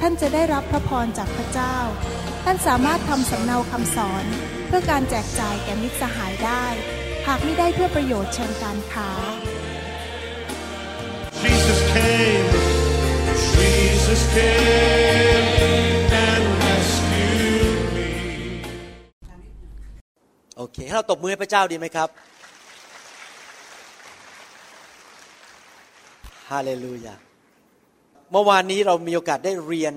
ท่านจะได้รับพระพรจากพระเจ้า ท่านสามารถทำสำเนาคำสอน เพื่อการแจกจ่ายแก่มิตรสหายได้ หากไม่ได้เพื่อประโยชน์เชิงการค้า Jesus came, Jesus came and rescued me. โอเคให้เราตบมือให้พระเจ้าดีไหมครับฮาเลลูยา เมื่อวานนี้เรามีโอกาสได้เรียน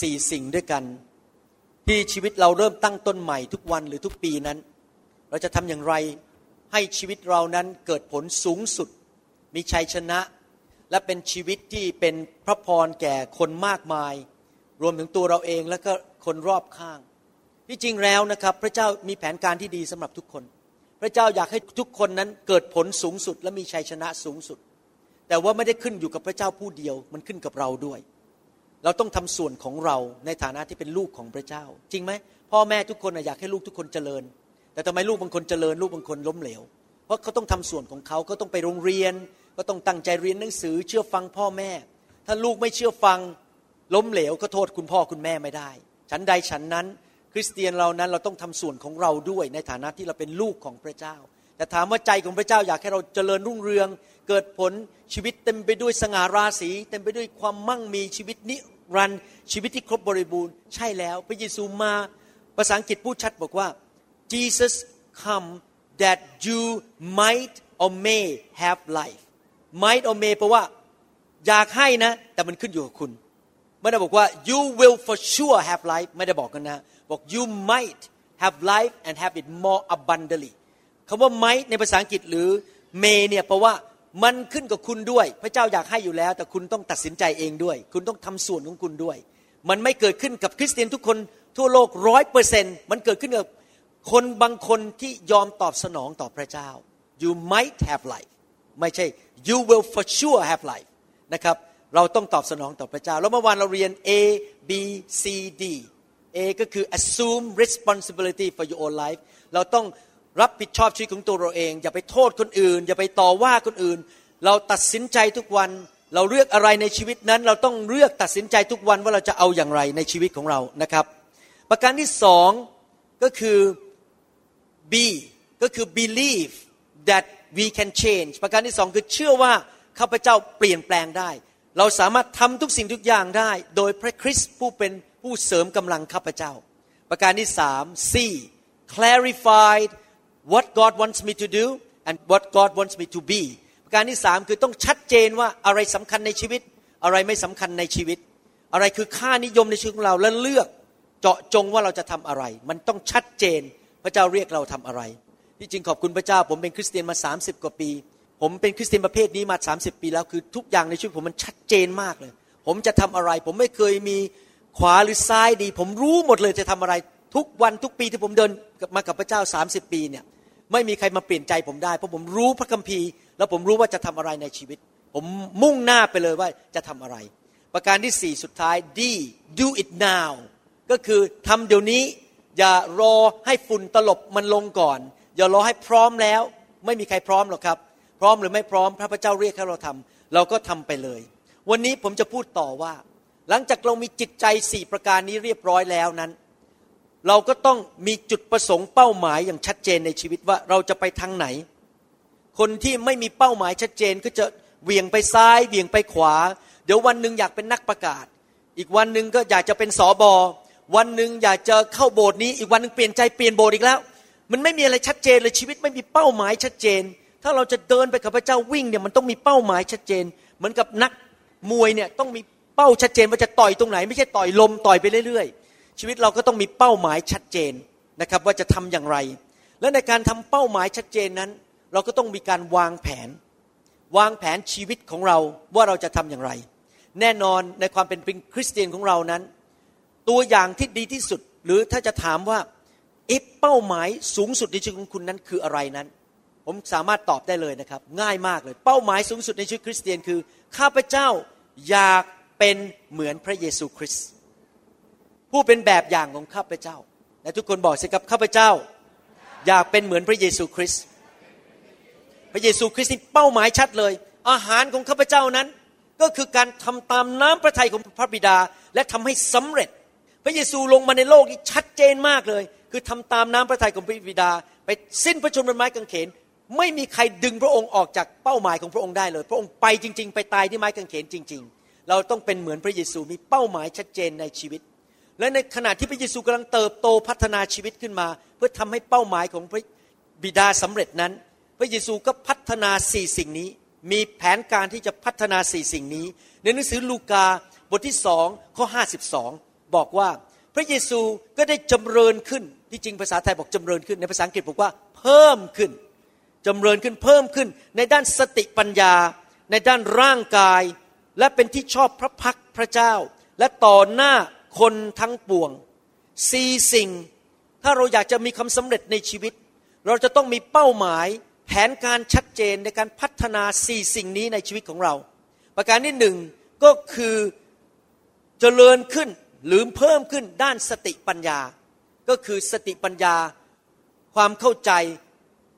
สี่สิ่งด้วยกัน ที่ชีวิตเราเริ่มตั้งต้นใหม่ทุกวันหรือทุกปีนั้น เราจะทำอย่างไรให้ชีวิตเรานั้นเกิดผลสูงสุด มีชัยชนะ และเป็นชีวิตที่เป็นพระพรแก่คนมากมาย รวมถึงตัวเราเองและก็คนรอบข้าง ที่จริงแล้วนะครับ พระเจ้ามีแผนการที่ดีสำหรับทุกคน พระเจ้าอยากให้ทุกคนนั้นเกิดผลสูงสุด และมีชัยชนะสูงสุด แต่ว่าไม่ได้ขึ้นอยู่กับพระเจ้าผู้เดียว มันขึ้นกับเราด้วย เราต้องทำส่วนของเราในฐานะที่เป็นลูกของพระเจ้า จริงไหมพ่อแม่ทุกคนอยากให้ลูกทุกคนเจริญ แต่ทำไมลูกบางคนเจริญ ลูกบางคนล้มเหลว เพราะเขาต้องทำส่วนของเขาก็ต้องไปโรงเรียน ก็ต้องตั้งใจเรียนหนังสือ เชื่อฟังพ่อแม่ ถ้าลูกไม่เชื่อฟังล้มเหลวก็โทษคุณพ่อคุณแม่ไม่ได้ ฉันใดฉันนั้น คริสเตียนเรานั้นเราต้องทำส่วนของเราด้วยในฐานะที่เราเป็นลูกของพระเจ้า แต่ถามว่าใจของพระเจ้าอยากให้เราเจริญรุ่งเรือง เกิดผลชีวิตเต็มไปด้วยสง่าราศีเต็มไปด้วยความมั่งมีชีวิตนิรันดร์ชีวิตที่ครบบริบูรณ์ใช่แล้ว พระเยซูมาภาษาอังกฤษพูดชัดบอกว่า Jesus come that you might or may have life might or may แปลว่าอยากให้นะ แต่มันขึ้นอยู่กับคุณไม่ได้บอกว่า you will for sure have life ไม่ได้บอกกันนะ บอก you might have life and have it more abundantly คำว่า might ในภาษาอังกฤษหรือ may เนี่ยแปลว่ามันขึ้นกับคุณด้วย พระเจ้าอยากให้อยู่แล้ว แต่คุณต้องตัดสินใจเองด้วย คุณต้องทำส่วนของคุณด้วย มันไม่เกิดขึ้นกับคริสเตียนทุกคนทั่วโลกร้อยเปอร์เซ็นต์มันเกิดขึ้นกับคนบางคนที่ยอมตอบสนองต่อพระเจ้า you might have life ไม่ใช่ you will for sure have life นะครับเราต้องตอบสนองต่อพระเจ้า แล้วเมื่อวานเราเรียน A B C D A ก็คือ assume responsibility for your own life เราต้อง รับผิดชอบชีวิตของตัวเราเอง อย่าไปโทษคนอื่น อย่าไปต่อว่าคนอื่น เราตัดสินใจทุกวัน เราเลือกอะไรในชีวิตนั้น เราต้องเลือกตัดสินใจทุกวันว่าเราจะเอาอย่างไรในชีวิตของเรานะครับ ประการที่สองก็คือ B ก็คือ believe that we can change ประการที่สองคือเชื่อว่าข้าพเจ้าเปลี่ยนแปลงได้ เราสามารถทำทุกสิ่งทุกอย่างได้ โดยพระคริสต์ผู้เป็นผู้เสริมกำลังข้าพเจ้า ประการที่สาม C clarified what God wants me to do and what God wants me to be ประการที่สามคือต้องชัดเจนว่าอะไรสำคัญในชีวิต อะไรไม่สำคัญในชีวิต อะไรคือค่านิยมในชีวิตของเราและเลือกเจาะจงว่าเราจะทำอะไร มันต้องชัดเจนพระเจ้าเรียกเราทำอะไร ที่จริงขอบคุณพระเจ้า ผมเป็นคริสเตียนมา 30 กว่าปี ผมเป็นคริสเตียนประเภทนี้มา 30 ปีแล้วคือทุกอย่างในชีวิตผมมันชัดเจนมากเลย ผมจะทำอะไร ผมไม่เคยมีขวาหรือซ้ายดี ผมรู้หมดเลยจะทำอะไรทุกวันทุกปีที่ผมเดินมากับพระเจ้า 30 ปีเนี่ย ไม่มีใครมาเปลี่ยนใจผมได้ เพราะผมรู้พระคัมภีร์ แล้วผมรู้ว่าจะทำอะไรในชีวิต ผมมุ่งหน้าไปเลยว่าจะทำอะไร ประการที่สี่สุดท้าย D do it now ก็คือทำเดี๋ยวนี้ อย่ารอให้ฝุ่นตลบมันลงก่อน อย่ารอให้พร้อมแล้ว ไม่มีใครพร้อมหรอกครับ พร้อมหรือไม่พร้อม พระพเจ้าเรียกให้เราทำเราก็ทำไปเลย วันนี้ผมจะพูดต่อว่า หลังจากเรามีจิตใจสี่ประการนี้เรียบร้อยแล้วนั้น เราก็ต้องมีจุดประสงค์เป้าหมายอย่างชัดเจนในชีวิตว่าเราจะไปทางไหน คนที่ไม่มีเป้าหมายชัดเจนก็จะเหวี่ยงไปซ้ายเหวี่ยงไปขวา เดี๋ยววันหนึ่งอยากเป็นนักประกาศ อีกวันหนึ่งก็อยากจะเป็นสอบอวันหนึ่งอยากจะเข้าโบสถ์นี้ อีกวันหนึ่งเปลี่ยนใจเปลี่ยนโบสถ์อีกแล้ว มันไม่มีอะไรชัดเจนเลยชีวิตไม่มีเป้าหมายชัดเจน ถ้าเราจะเดินไปกับพระเจ้าวิ่งเนี่ยมันต้องมีเป้าหมายชัดเจน เหมือนกับนักมวยเนี่ยต้องมีเป้าชัดเจนว่าจะต่อยตรงไหน ไม่ใช่ต่อยลมต่อยไปเรื่อย ชีวิตเราก็ต้องมีเป้าหมายชัดเจนนะครับว่าจะทำอย่างไร และในการทำเป้าหมายชัดเจนนั้น เราก็ต้องมีการวางแผน วางแผนชีวิตของเราว่าเราจะทำอย่างไร แน่นอนในความเป็นคริสเตียนของเรานั้น ตัวอย่างที่ดีที่สุดหรือถ้าจะถามว่าเอ๊ะเป้าหมายสูงสุดในชีวิตของคุณนั้นคืออะไรนั้น ผมสามารถตอบได้เลยนะครับ ง่ายมากเลย เป้าหมายสูงสุดในชีวิตคริสเตียนคือ ข้าพเจ้าอยากเป็นเหมือนพระเยซูคริสต์ ผู้เป็นแบบอย่างของข้าพเจ้า และทุกคนบอกสิครับข้าพเจ้า อยากเป็นเหมือนพระเยซูคริสต์พระเยซูคริสต์นี่เป้าหมายชัดเลย อาหารของข้าพเจ้านั้น ก็คือการทำตามน้ำพระทัยของพระบิดาและทำให้สำเร็จ พระเยซูลงมาในโลกนี้ชัดเจนมากเลย คือทำตามน้ำพระทัยของพระบิดา ไปสิ้นพระชนม์บนไม้กางเขนไม่มีใครดึงพระองค์ออกจากเป้าหมายของพระองค์ได้เลย พระองค์ไปจริง ๆ ไปตายที่ไม้กางเขนจริง ๆ เราต้องเป็นเหมือนพระเยซูมีเป้าหมายชัดเจนในชีวิต และในขณะที่พระเยซูกำลังเติบโตพัฒนาชีวิตขึ้นมา เพื่อทำให้เป้าหมายของพระบิดาสำเร็จนั้น พระเยซูก็พัฒนาสี่สิ่งนี้ มีแผนการที่จะพัฒนาสี่สิ่งนี้ ในหนังสือลูกาบทที่สองข้อห้าสิบสองบอกว่าพระเยซูก็ได้จำเริญขึ้นที่จริงภาษาไทยบอกจำเริญขึ้นในภาษาอังกฤษบอกว่าเพิ่มขึ้นจำเริญขึ้นเพิ่มขึ้น ในด้านสติปัญญา ในด้านร่างกาย และเป็นที่ชอบพระพักพระเจ้า และต่อหน้า คนทั้งปวงสี่สิ่ง ถ้าเราอยากจะมีคำสำเร็จในชีวิต เราจะต้องมีเป้าหมายแผนการชัดเจนในการพัฒนาสี่สิ่งนี้ในชีวิตของเรา ประการที่หนึ่งก็คือเจริญขึ้นหรือเพิ่มขึ้นด้านสติปัญญา ก็คือสติปัญญา ความเข้าใจ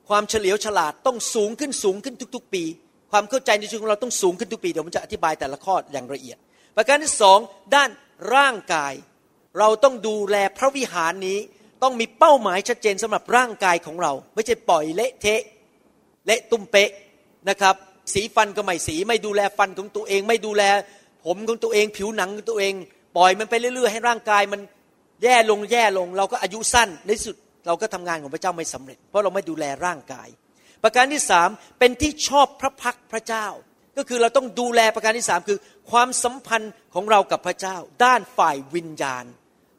ความเฉลียวฉลาดต้องสูงขึ้นสูงขึ้นทุก ๆ ปี ความเข้าใจในชีวิตของเราต้องสูงขึ้นทุกปีเดี๋ยวผมจะอธิบายแต่ละข้ออย่างละเอียด ประการที่สองด้าน ร่างกาย เราต้องดูแลพระวิหารนี้ต้องมีเป้าหมายชัดเจนสำหรับร่างกายของเรา ไม่ใช่ปล่อยเละเทะเละตุ้มเป๊ะนะครับ สีฟันก็ไม่สีไม่ดูแลฟันของตัวเอง ไม่ดูแล ผมของตัวเอง ผิวหนังของตัวเอง ปล่อยมันไปเรื่อยๆ ให้ร่างกายมันแย่ลงแย่ลง เราก็อายุสั้นในสุดเราก็ทำงานของพระเจ้าไม่สำเร็จ เพราะเราไม่ดูแลร่างกาย ประการที่สามเป็นที่ชอบพระพักพระเจ้า ก็คือเราต้องดูแลประการที่สามคือ ความสัมพันธ์ของเรากับพระเจ้า ด้านฝ่ายวิญญาณ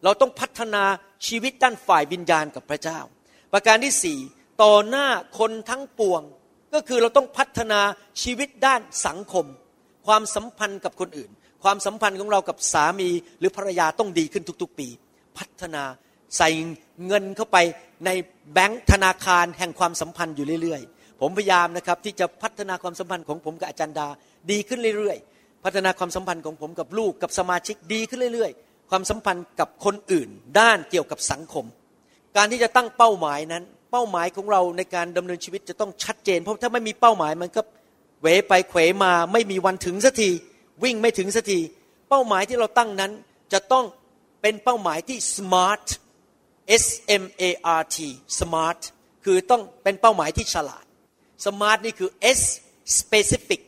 เราต้องพัฒนาชีวิตด้านฝ่ายวิญญาณกับพระเจ้า ประการที่สี่ต่อหน้าคนทั้งปวง ก็คือเราต้องพัฒนาชีวิตด้านสังคม ความสัมพันธ์กับคนอื่น ความสัมพันธ์ของเรากับสามีหรือภรรยาต้องดีขึ้นทุกๆปี พัฒนาใส่ เงินเข้าไปในแบงค์ธนาคารแห่งความสัมพันธ์อยู่เรื่อยๆ ผมพยายามนะครับที่จะพัฒนาความสัมพันธ์ของผมกับอาจารย์ดา ดีขึ้นเรื่อยๆ พัฒนาความสัมพันธ์ของผมกับลูกกับสมาชิกดีขึ้นเรื่อย ๆ ความสัมพันธ์กับคนอื่น ด้านเกี่ยวกับสังคม การที่จะตั้งเป้าหมายนั้น เป้าหมายของเราในการดำเนินชีวิตจะต้องชัดเจน เพราะถ้าไม่มีเป้าหมายมันก็เวไปเขวมาไม่มีวันถึงสักทีวิ่งไม่ถึงสักทีเป้าหมายที่เราตั้งนั้นจะต้องเป็นเป้าหมายที่ smart S M A R T smart คือต้องเป็นเป้าหมายที่ฉลาด smart นี่คือ S specific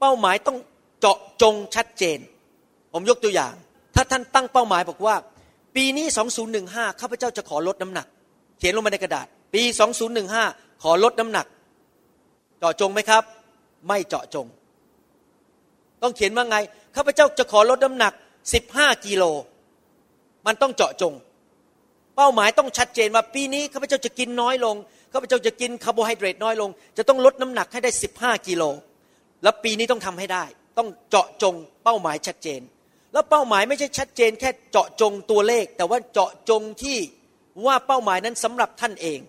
เป้าหมายต้องเจาะจงชัดเจน ผมยกตัวอย่าง ถ้าท่านตั้งเป้าหมายบอกว่า ปีนี้ 2015 ข้าพเจ้าจะขอลดน้ำหนัก เขียนลงมาในกระดาษ ปี 2015 ขอลดน้ำหนัก เจาะจงไหมครับ ไม่เจาะจง ต้องเขียนว่าไง ข้าพเจ้าจะขอลดน้ำหนัก 15 กิโล มันต้องเจาะจง เป้าหมายต้องชัดเจนว่าปีนี้ข้าพเจ้าจะกินน้อยลงข้าพเจ้าจะกินคาร์โบไฮเดรตน้อยลง จะต้องลดน้ำหนักให้ได้ 15 กิโล แล้วปีนี้ต้องทำให้ได้ ต้องเจาะจงเป้าหมายชัดเจน แล้วเป้าหมายไม่ใช่ชัดเจน แค่เจาะจงตัวเลข แต่ว่าเจาะจงที่ว่าเป้าหมายนั้นสำหรับท่านเอง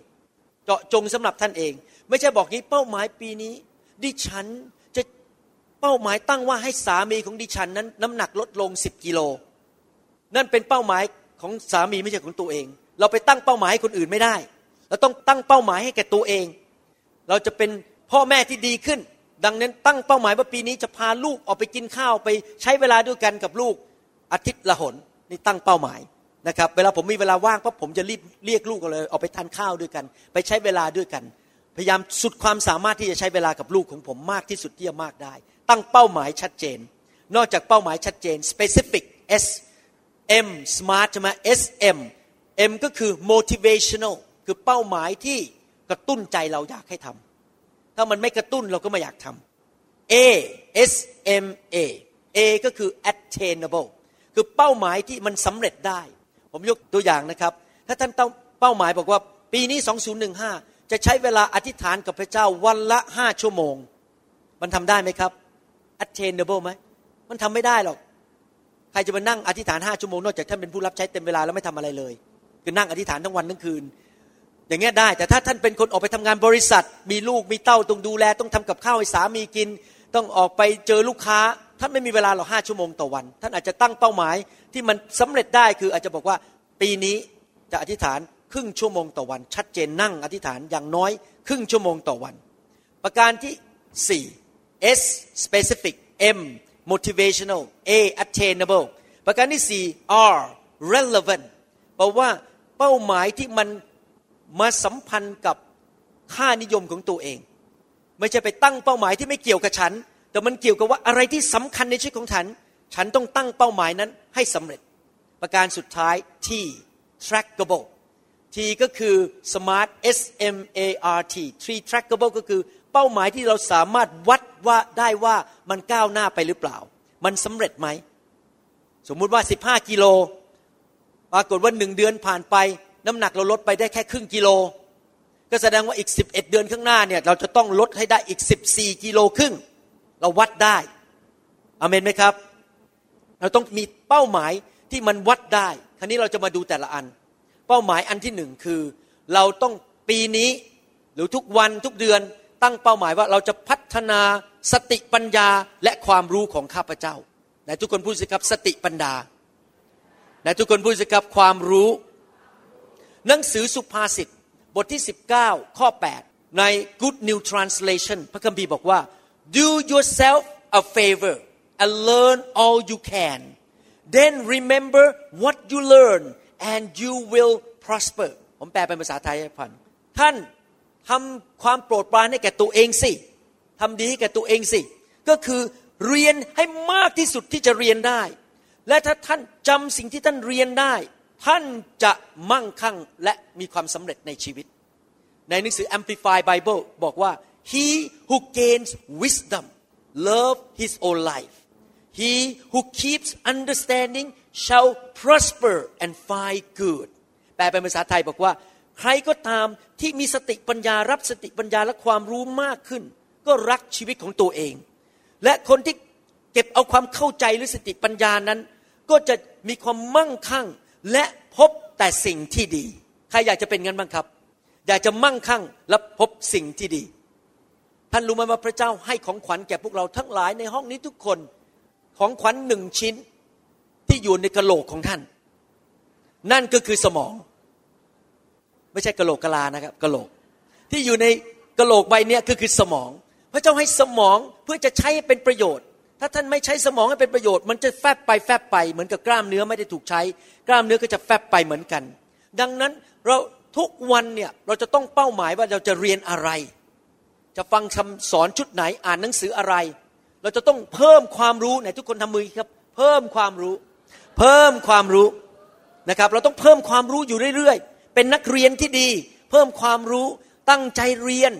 เจาะจงสำหรับท่านเอง ไม่ใช่บอกนี้เป้าหมายปีนี้ ดิฉันจะเป้าหมายตั้งว่าให้สามีของดิฉันนั้น น้ำหนักลดลง 10 กิโล นั่นเป็นเป้าหมาย ของสามีไม่ใช่ของตัวเอง เราไปตั้งเป้าหมายให้คนอื่นไม่ได้ เราต้องตั้งเป้าหมายให้แก่ตัวเอง เราจะเป็นพ่อแม่ที่ดีขึ้น ดังนั้นตั้งเป้าหมายว่าปีนี้จะพาลูกออกไปกินข้าวไปใช้เวลาด้วยกันกับลูกอาทิตย์ละหนนี่ตั้งเป้าหมายนะครับเวลาผมมีเวลาว่างปั๊บผมจะรีบเรียกลูกเลยออกไปทานข้าวด้วยกัน ไปใช้เวลาด้วยกัน พยายามสุดความสามารถที่จะใช้เวลากับลูกของผมมากที่สุดที่จะมากได้ ตั้งเป้าหมายชัดเจน นอกจากเป้าหมายชัดเจน specific S M smart ใช่ไหม S M M ก็คือ motivational คือเป้าหมายที่กระตุ้นใจเราอยากให้ทำถ้ามันไม่กระตุ้นเราก็ไม่อยากทำ A S M A A ก็คือ attainable คือเป้าหมายที่มันสำเร็จได้ ผมยกตัวอย่างนะครับ ถ้าท่านต้องเป้าหมายบอกว่าปีนี้ 2015 จะใช้เวลาอธิษฐานกับพระเจ้าวันละห้าชั่วโมง มันทำได้ไหมครับ attainable ไหมมันทำไม่ได้หรอก ใครจะมานั่งอธิษฐานห้าชั่วโมงนอกจากท่านเป็นผู้รับใช้เต็มเวลาแล้วไม่ทำอะไรเลยคือนั่งอธิษฐานทั้งวันทั้งคืน อย่างเงี้ยได้ แต่ถ้าท่านเป็นคนออกไปทำงานบริษัท มีลูกมีเต้าต้องดูแล ต้องทำกับข้าวให้สามีกิน ต้องออกไปเจอลูกค้า ท่านไม่มีเวลาหรอกห้าชั่วโมงต่อวัน ท่านอาจจะตั้งเป้าหมายที่มันสำเร็จได้คืออาจจะบอกว่าปีนี้จะอธิษฐานครึ่งชั่วโมงต่อวัน ชัดเจนนั่งอธิษฐานอย่างน้อย ครึ่งชั่วโมงต่อวัน ประการที่ 4 S specific M motivational A attainable ประการที่ 4 R relevant แปลว่าเป้าหมายที่มันมาสัมพันธ์กับค่านิยมของตัวเอง ไม่ใช่ไปตั้งเป้าหมายที่ไม่เกี่ยวกับฉัน แต่มันเกี่ยวกับว่าอะไรที่สำคัญในชีวิตของฉัน ฉันต้องตั้งเป้าหมายนั้นให้สำเร็จ ประการสุดท้าย T trackable T ก็คือ smart S M A R T Tree trackable ก็คือเป้าหมายที่เราสามารถวัดว่าได้ว่า มันก้าวหน้าไปหรือเปล่า มันสำเร็จไหม สมมุติว่า 15 กิโล ปรากฏว่าหนึ่งเดือนผ่านไป น้ำหนักเราลดไปได้แค่ครึ่งกิโล ก็แสดงว่าอีก 11 เดือนข้างหน้าเนี่ยเราจะต้องลดให้ได้อีก 14 กิโลครึ่ง เราวัดได้อเมนไหมครับ เราต้องมีเป้าหมายที่มันวัดได้ คราวนี้เราจะมาดูแต่ละอัน เป้าหมายอันที่หนึ่งคือ เราต้องปีนี้หรือทุกวันทุกเดือนตั้งเป้าหมายว่าเราจะพัฒนา สติปัญญาและความรู้ของข้าพเจ้าไหนทุกคนพูดสิครับสติปัญญาไหนทุกคนพูดสิครับความรู้ หนังสือสุภาษิตบทที่ 19 ข้อ 8 ใน Good New Translation พระคัมภีร์บอกว่า do yourself a favor and learn all you can then remember what you learn and you will prosper ผมแปลเป็นภาษาไทยให้พันท่านทำความโปรดปรานให้แก่ตัวเองสิ ทำดีให้แก่ตัวเองสิ ก็คือเรียนให้มากที่สุดที่จะเรียนได้ และถ้าท่านจำสิ่งที่ท่านเรียนได้ ท่านจะมั่งคั่งและมีความสำเร็จในชีวิต ในหนังสือ Amplify Bible บอกว่า he who gains wisdom love his own life he who keeps understanding shall prosper and find good แปลเป็นภาษาไทยบอกว่า ใครก็ตามที่มีสติปัญญารับสติปัญญาและความรู้มากขึ้น ก็รักชีวิตของตัวเอง และคนที่เก็บเอาความเข้าใจหรือสติปัญญานั้น ก็จะมีความมั่งคั่งและพบแต่สิ่งที่ดี ใครอยากจะเป็นงั้นบ้างครับ อยากจะมั่งคั่งและพบสิ่งที่ดี ท่านรู้ไหมว่าพระเจ้าให้ของขวัญแก่พวกเราทั้งหลายในห้องนี้ทุกคนของขวัญหนึ่งชิ้นที่อยู่ในกระโหลกของท่าน นั่นก็คือสมอง ไม่ใช่กระโหลกกะลานะครับกระโหลกที่อยู่ในกระโหลกใบนี้ก็คือสมอง พระเจ้าให้สมองเพื่อจะใช้ให้เป็นประโยชน์ ถ้าท่านไม่ใช้สมองให้เป็นประโยชน์ มันจะแฟบไปแฟบไป เหมือนกับกล้ามเนื้อไม่ได้ถูกใช้ กล้ามเนื้อก็จะแฟบไปเหมือนกัน ดังนั้นเราทุกวันเนี่ยเราจะต้องเป้าหมายว่าเราจะเรียนอะไร จะฟังคำสอนชุดไหนอ่านหนังสืออะไร เราจะต้องเพิ่มความรู้ไหนทุกคนทำมือครับ เพิ่มความรู้ เพิ่มความรู้นะครับ เราต้องเพิ่มความรู้อยู่เรื่อยๆ เป็นนักเรียนที่ดี เพิ่มความรู้ตั้งใจเรียน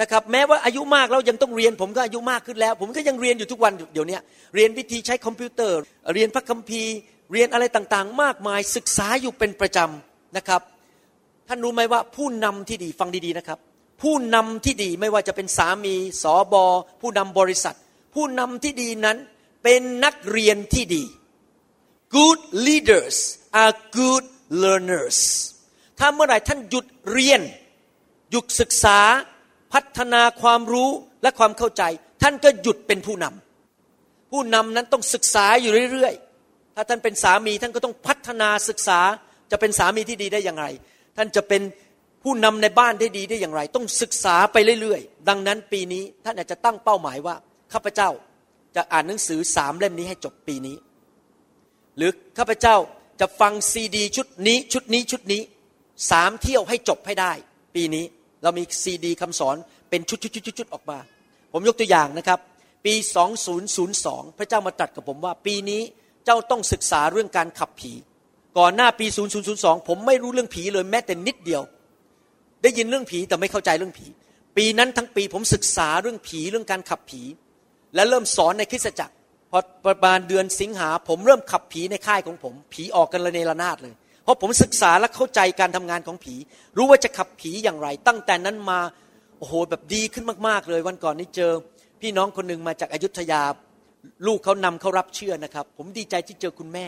นะครับแม้ว่าอายุมากแล้วยังต้องเรียนผมก็อายุมากขึ้นแล้ว ผมก็ยังเรียนอยู่ทุกวันเดี๋ยวนี้เรียนวิธีใช้คอมพิวเตอร์ เรียนพระคัมภีร์ เรียนอะไรต่างๆ มากมายศึกษาอยู่เป็นประจำนะครับ ท่านรู้ไหมว่าผู้นำที่ดีฟังดีๆนะครับ ผู้นำที่ดีไม่ว่าจะเป็นสามีสอบอผู้นำบริษัท ผู้นำที่ดีนั้นเป็นนักเรียนที่ดี good leaders are good learners ถ้าเมื่อไหร่ท่านหยุดเรียน หยุดศึกษา พัฒนาความรู้และความเข้าใจ ท่านก็หยุดเป็นผู้นำผู้นำนั้นต้องศึกษาอยู่เรื่อยๆ ถ้าท่านเป็นสามีท่านก็ต้องพัฒนาศึกษาจะเป็นสามีที่ดีได้อย่างไร ท่านจะเป็นผู้นำในบ้านได้ดีได้อย่างไร ต้องศึกษาไปเรื่อยๆ ดังนั้นปีนี้ท่านอาจจะตั้งเป้าหมายว่าข้าพเจ้าจะอ่านหนังสือสามเล่มนี้ให้จบปีนี้ หรือข้าพเจ้าจะฟังซีดีชุดนี้ชุดนี้ชุดนี้สามเที่ยวให้จบให้ได้ ปีนี้ เรามีซีดีคำสอนเป็นชุดๆๆๆออกมา ผมยกตัวอย่างนะครับ ปี 2002 พระเจ้ามาตรัสกับผมว่า ปีนี้เจ้าต้องศึกษาเรื่องการขับผี ก่อนหน้าปี 2002 ผมไม่รู้เรื่องผีเลยแม้แต่นิดเดียว ได้ยินเรื่องผีแต่ไม่เข้าใจเรื่องผี ปีนั้นทั้งปีผมศึกษาเรื่องผีเรื่องการขับผี และเริ่มสอนในคริสตจักรพอประมาณเดือนสิงหาผมเริ่มขับผีในค่ายของผม ผีออกกันระเนระนาดเลย เพราะผมศึกษาและเข้าใจการทำงานของผี รู้ว่าจะขับผีอย่างไร ตั้งแต่นั้นมาโอ้โหแบบดีขึ้นมากๆเลย วันก่อนนี้เจอ พี่น้องคนหนึ่งมาจากอายุทยา ลูกเขานำเขารับเชื่อนะครับ ผมดีใจที่เจอคุณแม่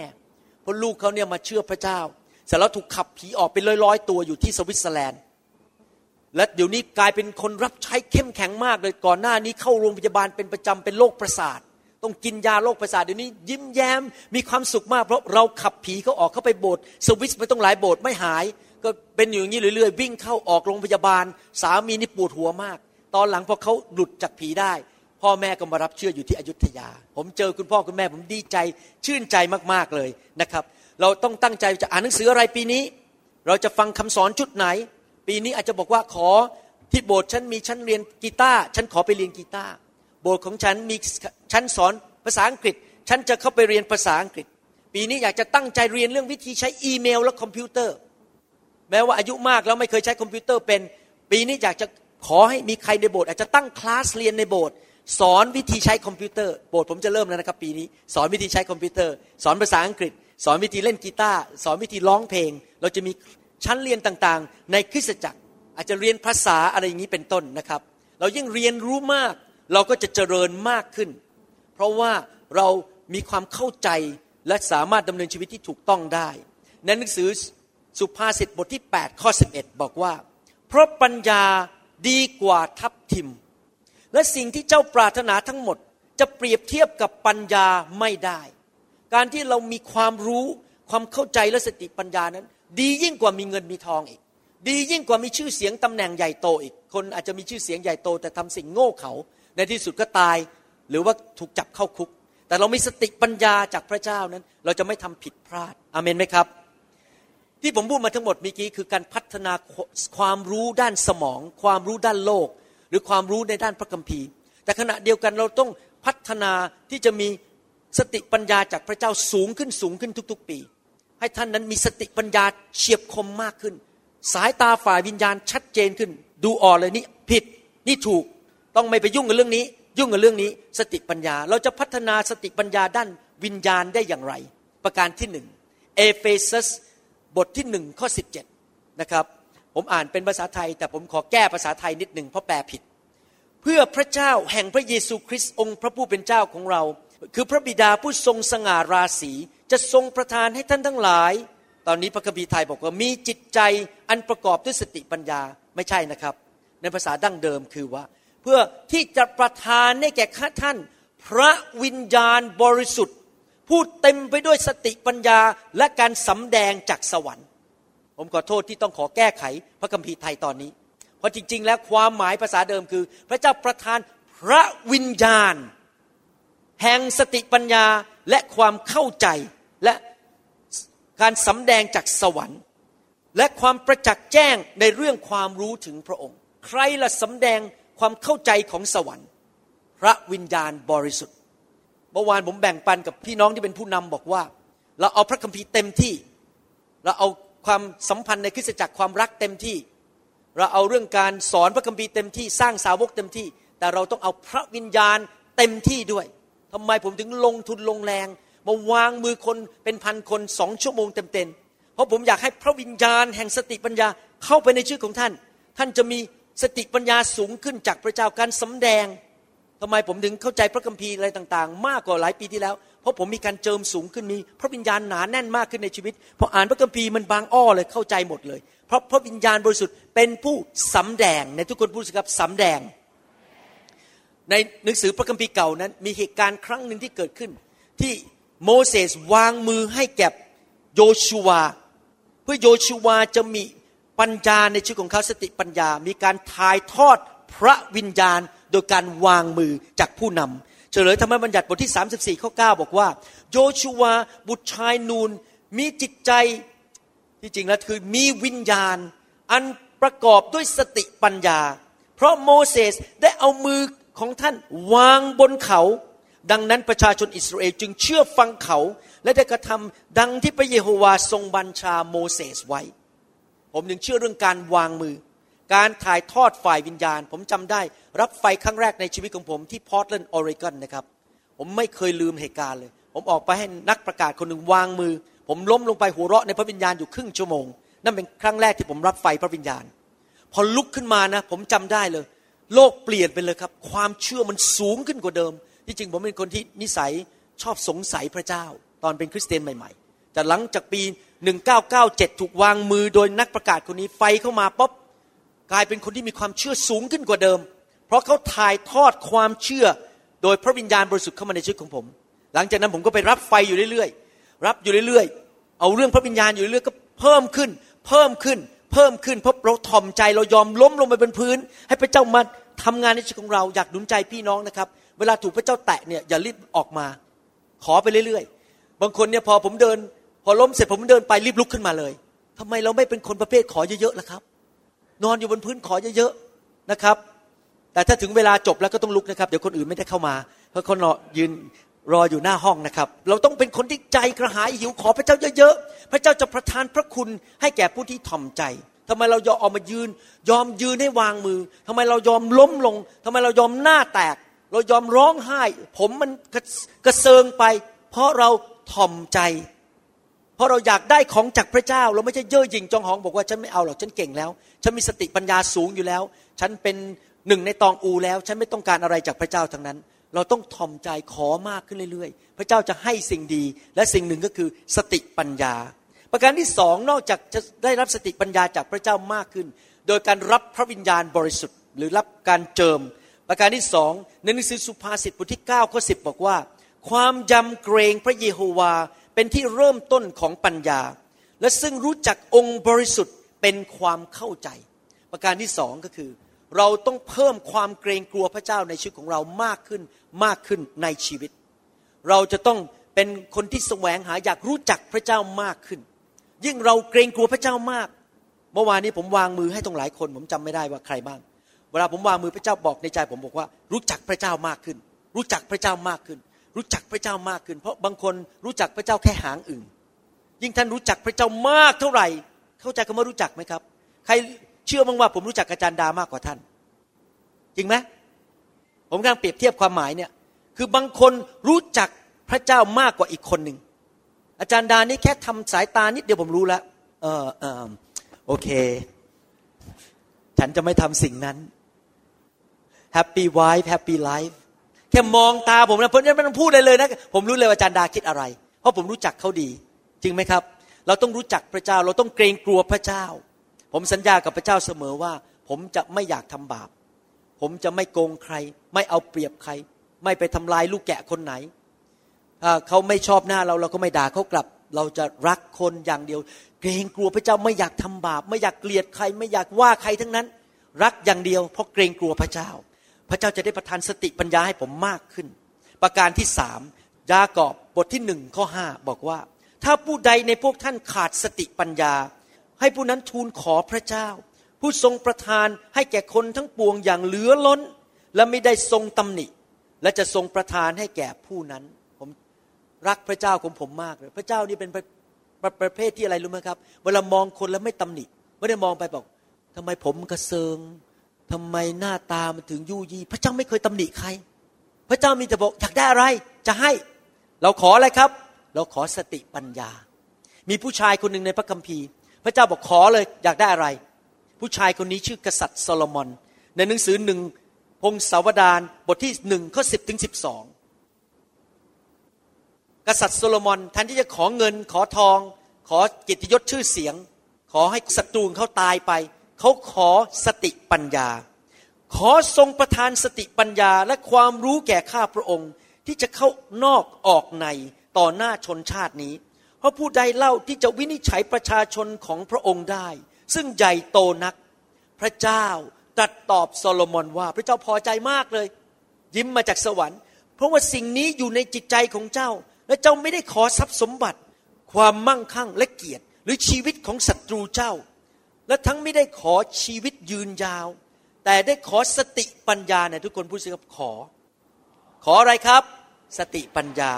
เพราะลูกเขาเนี่ยมาเชื่อพระเจ้าเสร็จแล้วถูกขับผีออกเป็นร้อยๆตัวอยู่ที่สวิตเซอร์แลนด์และเดี๋ยวนี้กลายเป็นคนรับใช้เข้มแข็งมากเลยก่อนหน้านี้เข้าโรงพยาบาลเป็นประจำเป็นโรคประสาท ต้องกินยาโรคประสาทเดี๋ยวนี้ ยิ้มแย้มมีความสุขมากเพราะเราขับผีเขาออกเข้าไปโบสถ์สวิสไม่ต้องหลายโบสถ์ไม่หาย ก็เป็นอยู่อย่างนี้เรื่อยๆวิ่งเข้าออกโรงพยาบาล สามีนี่ปวดหัวมาก ตอนหลังพอเขาหลุดจากผีได้ พ่อแม่ก็มารับเชื่ออยู่ที่อยุธยา ผมเจอคุณพ่อคุณแม่ผมดีใจ ชื่นใจมากๆเลยนะครับ เราต้องตั้งใจจะอ่านหนังสืออะไรปีนี้ เราจะฟังคำสอนชุดไหน ปีนี้อาจจะบอกว่าขอที่โบสถ์ฉันมีชั้นเรียนกีตาร์ฉันขอไปเรียนกีตาร์โบสถ์ของฉันมี ชั้นสอนภาษาอังกฤษ ฉันจะเข้าไปเรียนภาษาอังกฤษ ปีนี้อยากจะตั้งใจเรียนเรื่องวิธีใช้อีเมล และคอมพิวเตอร์ แม้ว่าอายุมากแล้วไม่เคยใช้คอมพิวเตอร์เป็น ปีนี้อยากจะขอให้มีใครในโบสถ์อาจจะตั้งคลาสเรียนในโบสถ์สอนวิธีใช้คอมพิวเตอร์โบสถ์ผมจะเริ่มแล้วนะครับปีนี้ สอนวิธีใช้คอมพิวเตอร์ สอนภาษาอังกฤษ สอนวิธีเล่นกีตาร์สอนวิธีร้องเพลง เราจะมีชั้นเรียนต่างๆ ในคริสตจักร อาจจะเรียนภาษาอะไรอย่างนี้เป็นต้นนะครับ เรายิ่งเรียนรู้มาก เราก็จะเจริญมากขึ้น เพราะว่าเรามีความเข้าใจและสามารถดำเนินชีวิตที่ถูกต้องได้ในหนังสือสุภาษิตบทที่ 8 ข้อ 11 บอกว่า เพราะปัญญาดีกว่าทัพทิม และสิ่งที่เจ้าปรารถนาทั้งหมด จะเปรียบเทียบกับปัญญาไม่ได้ การที่เรามีความรู้ความเข้าใจและสติปัญญานั้น ดียิ่งกว่ามีเงินมีทองอีก ดียิ่งกว่ามีชื่อเสียงตำแหน่งใหญ่โตอีก คนอาจจะมีชื่อเสียงใหญ่โต แต่ทำสิ่งโง่เขา ในที่สุดก็ตาย หรือว่าถูกจับเข้าคุก แต่เรามีสติปัญญาจากพระเจ้านั้น เราจะไม่ทำผิดพลาดอเมนไหมครับ ที่ผมพูดมาทั้งหมดเมื่อกี้คือการพัฒนาความรู้ด้านสมอง ความรู้ด้านโลก หรือความรู้ในด้านพระคัมภีร์ แต่ขณะเดียวกันเราต้องพัฒนาที่จะมีสติปัญญาจากพระเจ้าสูงขึ้นสูงขึ้นทุก ๆ ปี ให้ท่านนั้นมีสติปัญญาเฉียบคมมากขึ้น สายตาฝ่ายวิญญาณชัดเจนขึ้น ดูอ่อนเลยนี่ผิดนี่ถูกต้องไม่ไปยุ่งกับเรื่องนี้ ยุ่งกับเรื่องนี้สติปัญญาเราจะพัฒนาสติปัญญาด้านวิญญาณได้อย่างไร ประการที่หนึ่งเอเฟซัสบทที่หนึ่งข้อ17นะครับผมอ่านเป็นภาษาไทย แต่ผมขอแก้ภาษาไทยนิดหนึ่งเพราะแปลผิด เพื่อพระเจ้าแห่งพระเยซูคริสต์องค์พระผู้เป็นเจ้าของเรา คือพระบิดาผู้ทรงสง่าราศีจะทรงประทานให้ท่านทั้งหลาย ตอนนี้พระคัมภีร์ไทยบอกว่ามีจิตใจอันประกอบด้วยสติปัญญาไม่ใช่นะครับ ในภาษาดั้งเดิมคือว่า เพื่อที่จะประทานให้แก่ข้าท่าน พระวิญญาณบริสุทธิ์ ผู้เต็มไปด้วยสติปัญญาและการสำแดงจากสวรรค์ ผมขอโทษที่ต้องขอแก้ไขพระคัมภีร์ไทยตอนนี้ เพราะจริง ๆ แล้วความหมายภาษาเดิมคือ พระเจ้าประทานพระวิญญาณ แห่งสติปัญญาและความเข้าใจและการสำแดงจากสวรรค์ และความประจักษ์แจ้งในเรื่องความรู้ถึงพระองค์ ใครละสำแดง ความเข้าใจของสวรรค์ พระวิญญาณบริสุทธิ์เมื่อวานผมแบ่งปันกับพี่น้องที่เป็นผู้นำบอกว่า เราเอาพระคัมภีร์เต็มที่ เราเอาความสัมพันธ์ในคริสตจักรความรักเต็มที่ เราเอาเรื่องการสอนพระคัมภีร์เต็มที่สร้างสาวกเต็มที่ แต่เราต้องเอาพระวิญญาณเต็มที่ด้วยทำไมผมถึงลงทุนลงแรงมาวางมือคนเป็นพันคนสองชั่วโมงเต็มๆเพราะผมอยากให้พระวิญญาณแห่งสติปัญญาเข้าไปในชีวิตของท่าน ท่านจะมี สติปัญญาสูงขึ้นจากพระเจ้าการสำแดงทำไมผมถึงเข้าใจพระคัมภีร์อะไรต่างๆ มากกว่าหลายปีที่แล้ว เพราะผมมีการเจิมสูงขึ้นมีพระวิญญาณหนาแน่นมากขึ้นในชีวิตพออ่านพระคัมภีร์มันบางอ้อเลยเข้าใจหมดเลย เพราะพระวิญญาณบริสุทธิ์เป็นผู้สำแดงในทุกคนพูดสิครับสำแดง ในหนังสือพระคัมภีร์เก่านั้น มีเหตุการณ์ครั้งหนึ่งที่เกิดขึ้น ที่โมเสสวางมือให้แก่โยชูวา เพื่อโยชูวาจะมี ปัญญาในชีวิตของเขาสติปัญญา มีการถ่ายทอดพระวิญญาณโดยการวางมือจากผู้นำเฉลยธรรมบัญญัติบทที่ 34ข้อ9บอกว่า โยชูวาบุตรชายนูน มีจิตใจที่จริงแล้วคือมีวิญญาณ อันประกอบด้วยสติปัญญา เพราะโมเสสได้เอามือของท่านวางบนเขา ดังนั้นประชาชนอิสราเอลจึงเชื่อฟังเขา และได้กระทำดังที่พระเยโฮวาทรงบัญชาโมเสสไว้ ผมยังเชื่อเรื่องการวางมือ การถ่ายทอดฝ่ายวิญญาณ ผมจำได้รับไฟครั้งแรกในชีวิตของผมที่พอร์ตแลนด์ออริกอนนะครับ ผมไม่เคยลืมเหตุการณ์เลย ผมออกไปให้นักประกาศคนหนึ่งวางมือ ผมล้มลงไปหัวเราะในพระวิญญาณอยู่ครึ่งชั่วโมง นั่นเป็นครั้งแรกที่ผมรับไฟพระวิญญาณ พอลุกขึ้นมานะ ผมจำได้เลย โลกเปลี่ยนไปเลยครับ ความเชื่อมันสูงขึ้นกว่าเดิม ที่จริงผมเป็นคนที่นิสัยชอบสงสัยพระเจ้า ตอนเป็นคริสเตียนใหม่ ๆ แต่หลังจากปี 1997 ถูกวางมือโดยนักประกาศคนนี้ไฟเข้ามาป๊บกลายเป็นคนที่มีความเชื่อสูงขึ้นกว่าเดิม เพราะเขาถ่ายทอดความเชื่อโดยพระวิญญาณบริสุทธิ์เข้ามาในชีวิตของผม หลังจากนั้นผมก็ไปรับไฟอยู่เรื่อยๆ รับอยู่เรื่อยๆ เอาเรื่องพระวิญญาณอยู่เรื่อยๆก็เพิ่มขึ้น เพิ่มขึ้น เพิ่มขึ้น เพราะเราถ่อมใจเรายอมล้มลงไปบนพื้น ให้พระเจ้ามาทำงานในชีวิตของเราอยากหนุนใจพี่น้องนะครับ เวลาถูกพระเจ้าแตะเนี่ยอย่ารีบออกมา ขอไปเรื่อยๆ บางคนเนี่ยพอผมเดิน พอล้มเสร็จผมเดินไปรีบลุกขึ้นมาเลยทำไมเราไม่เป็นคนประเภทขอเยอะๆล่ะครับ นอนอยู่บนพื้นขอเยอะๆนะครับ แต่ถ้าถึงเวลาจบแล้วก็ต้องลุกนะครับ เดี๋ยวคนอื่นไม่ได้เข้ามา เพราะคนรอยืนรออยู่หน้าห้องนะครับ เราต้องเป็นคนที่ใจกระหายหิวขอพระเจ้าเยอะๆ พระเจ้าจะประทานพระคุณให้แก่ผู้ที่ถ่อมใจทำไมเรายอมออกมายืน ยอมยืนให้วางมือทำไมเรายอมล้มลงทำไมเรายอมหน้าแตก เรายอมร้องไห้ ผมมันกระกระเซิงไป เพราะเราถ่อมใจ เพราะเราอยากได้ของจากพระเจ้า เราไม่ใช่เย่อหยิ่งจองหองบอกว่าฉันไม่เอาหรอกฉันเก่งแล้ว ฉันมีสติปัญญาสูงอยู่แล้ว ฉันเป็นหนึ่งในตองอูแล้ว ฉันไม่ต้องการอะไรจากพระเจ้าทั้งนั้น เราต้องถ่อมใจขอมากขึ้นเรื่อยๆ พระเจ้าจะให้สิ่งดี และสิ่งหนึ่งก็คือสติปัญญา ประการที่สองนอกจากจะได้รับสติปัญญาจากพระเจ้ามากขึ้น โดยการรับพระวิญญาณบริสุทธิ์ หรือรับการเจิม ประการที่สองในหนังสือสุภาษิตบทที่9ข้อ10บอกว่า ความยำเกรงพระเยโฮวา เป็นที่เริ่มต้นของปัญญา และซึ่งรู้จักองค์บริสุทธิ์เป็นความเข้าใจ ประการที่สองก็คือ เราต้องเพิ่มความเกรงกลัวพระเจ้าในชีวิตของเรามากขึ้นมากขึ้นในชีวิต เราจะต้องเป็นคนที่แสวงหาอยากรู้จักพระเจ้ามากขึ้น ยิ่งเราเกรงกลัวพระเจ้ามาก เมื่อวานนี้ผมวางมือให้ตรงหลายคน ผมจำไม่ได้ว่าใครบ้างเวลาผมวางมือพระเจ้าบอกในใจผมบอกว่า รู้จักพระเจ้ามากขึ้น รู้จักพระเจ้ามากขึ้น รู้จักพระเจ้ามากขึ้น เพราะบางคนรู้จักพระเจ้าแค่หางอื่นยิ่งท่านรู้จักพระเจ้ามากเท่าไหร่ เข้าใจคำว่ารู้จักไหมครับ ใครเชื่อบ้างว่าผมรู้จักอาจารย์ดามากกว่าท่าน จริงไหมผมกำลังเปรียบเทียบความหมายเนี่ย คือบางคนรู้จักพระเจ้ามากกว่าอีกคนหนึ่งอาจารย์ดานี่แค่ทำสายตานิดเดียวผมรู้แล้วเออเออโอเค ฉันจะไม่ทำสิ่งนั้น Happy wife Happy life แค่มองตาผมนะผมยังไม่ต้องพูดเลยเลยนะผมรู้เลยว่าอาจารย์ดาคิดอะไร เพราะผมรู้จักเขาดี จริงไหมครับ เราต้องรู้จักพระเจ้า เราต้องเกรงกลัวพระเจ้า ผมสัญญากับพระเจ้าเสมอว่า ผมจะไม่อยากทำบาป ผมจะไม่โกงใคร ไม่เอาเปรียบใคร ไม่ไปทำลายลูกแกะคนไหนถ้าเขาไม่ชอบหน้าเราเราก็ไม่ด่าเขากลับ เราจะรักคนอย่างเดียว เกรงกลัวพระเจ้าไม่อยากทำบาป ไม่อยากเกลียดใคร ไม่อยากว่าใครทั้งนั้น รักอย่างเดียว เพราะเกรงกลัวพระเจ้า พระเจ้าจะได้ประทานสติปัญญาให้ผมมากขึ้น ประการที่สามยากอบบทที่หนึ่งข้อห้าบอกว่า ถ้าผู้ใดในพวกท่านขาดสติปัญญา ให้ผู้นั้นทูลขอพระเจ้า ผู้ทรงประทานให้แก่คนทั้งปวงอย่างเหลือล้น และไม่ได้ทรงตำหนิ และจะทรงประทานให้แก่ผู้นั้น ผมรักพระเจ้าของผมมากเลย พระเจ้านี่เป็นประประประเภทที่อะไรรู้ไหมครับ เวลามองคนแล้วไม่ตำหนิ ไม่ได้มองไปบอกทำไมผมกระเซิง ทำไมหน้าตามันถึงยู่ยี่ พระเจ้าไม่เคยตำหนิใคร พระเจ้ามีแต่บอกอยากได้อะไร จะให้ เราขออะไรครับ เราขอสติปัญญา มีผู้ชายคนหนึ่งในพระคัมภีร์ พระเจ้าบอกขอเลยอยากได้อะไร ผู้ชายคนนี้ชื่อกษัตริย์โซโลมอน ในหนังสือหนึ่งพงศาวดารบทที่หนึ่งข้อสิบถึงสิบสองกษัตริย์โซโลมอนแทนที่จะขอเงินขอทอง ขอกียรติยศชื่อเสียง ขอให้ศัตรูเขาตายไป เขาขอสติปัญญา ขอทรงประทานสติปัญญาและความรู้แก่ข้าพระองค์ ที่จะเข้านอกออกในต่อหน้าชนชาตินี้ เพราะผู้ใดเล่าที่จะวินิจฉัยประชาชนของพระองค์ได้ ซึ่งใหญ่โตนัก พระเจ้าตรัสตอบโซโลมอนว่า พระเจ้าพอใจมากเลย ยิ้มมาจากสวรรค์ เพราะว่าสิ่งนี้อยู่ในจิตใจของเจ้า และเจ้าไม่ได้ขอทรัพย์สมบัติ ความมั่งคั่งและเกียรติ หรือชีวิตของศัตรูเจ้า และทั้งไม่ได้ขอชีวิตยืนยาว แต่ได้ขอสติปัญญาเนี่ยทุกคนพูดสิครับขอ ขออะไรครับ สติปัญญา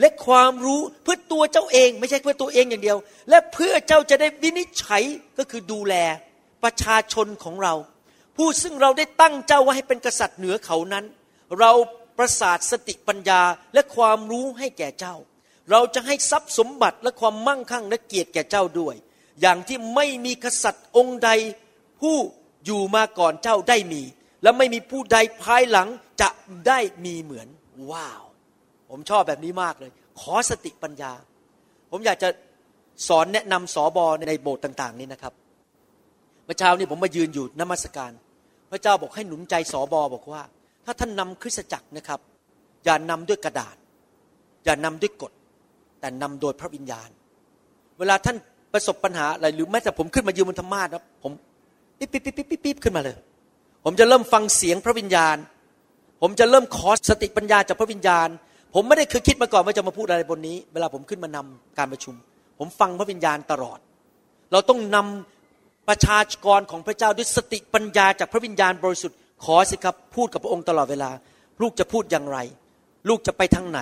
และความรู้เพื่อตัวเจ้าเอง ไม่ใช่เพื่อตัวเองอย่างเดียว และเพื่อเจ้าจะได้วินิจฉัยก็คือดูแลประชาชนของเรา ผู้ซึ่งเราได้ตั้งเจ้าไว้ให้เป็นกษัตริย์เหนือเขานั้น เราประสาทสติปัญญาและความรู้ให้แก่เจ้า เราจะให้ทรัพย์สมบัติและความมั่งคั่งและเกียรติแก่เจ้าด้วย อย่างที่ไม่มีกษัตริย์องค์ใดผู้อยู่มาก่อนเจ้าได้มี และไม่มีผู้ใดภายหลังจะได้มีเหมือน ว้าว ผมชอบแบบนี้มากเลย ขอสติปัญญา ผมอยากจะสอนแนะนำสอบอในโบสถ์ต่าง ๆ นี้นะครับเมื่อเช้านี้ผมมายืนอยู่นมัสการ พระเจ้าบอกให้หนุนใจสอบอบอกว่า ถ้าท่านนำคริสตจักรนะครับ อย่านำด้วยกระดาษ อย่านำด้วยกฎ แต่นำโดยพระวิญญาณ เวลาท่าน ประสบปัญหาอะไรหรือแม้แต่ผมขึ้นมายืนบนธรรมาสนะผมปิ๊บปิ๊บปิ๊บปิ๊บปิ๊บขึ้นมาเลย ผมจะเริ่มฟังเสียงพระวิญญาณ ผมจะเริ่มขอสติปัญญาจากพระวิญญาณ ผมไม่ได้เคยคิดมาก่อนว่าจะมาพูดอะไรบนนี้ เวลาผมขึ้นมานำการประชุม ผมฟังพระวิญญาณตลอด เราต้องนำประชากรของพระเจ้าด้วยสติปัญญาจากพระวิญญาณบริสุทธิ์ขอสิครับพูดกับพระองค์ตลอดเวลา ลูกจะพูดอย่างไร ลูกจะไปทางไหน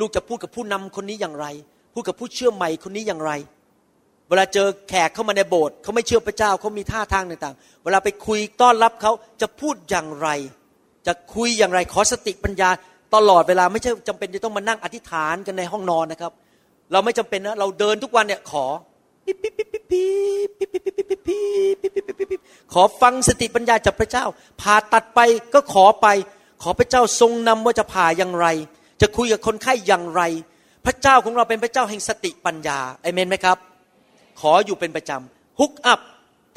ลูกจะพูดกับผู้นำคนนี้อย่างไร พูดกับผู้เชื่อใหม่คนนี้อย่างไร เวลาเจอแขกเข้ามาในโบสถ์เขาไม่เชื่อพระเจ้าเขามีท่าทางต่างๆ เวลาไปคุยต้อนรับเขาจะพูดอย่างไร จะคุยอย่างไรขอสติปัญญาตลอดเวลาไม่ใช่จำเป็นจะต้องมานั่งอธิษฐานกันในห้องนอนนะครับ เราไม่จำเป็นนะเราเดินทุกวันเนี่ยขอขอฟังสติปัญญาจากพระเจ้าผ่าตัดไปก็ขอไป ขอพระเจ้าทรงนำว่าจะผ่าอย่างไร จะคุยกับคนไข้อย่างไร พระเจ้าของเราเป็นพระเจ้าแห่งสติปัญญาเอเมนไหมครับ ขออยู่เป็นประจำฮุกอัพ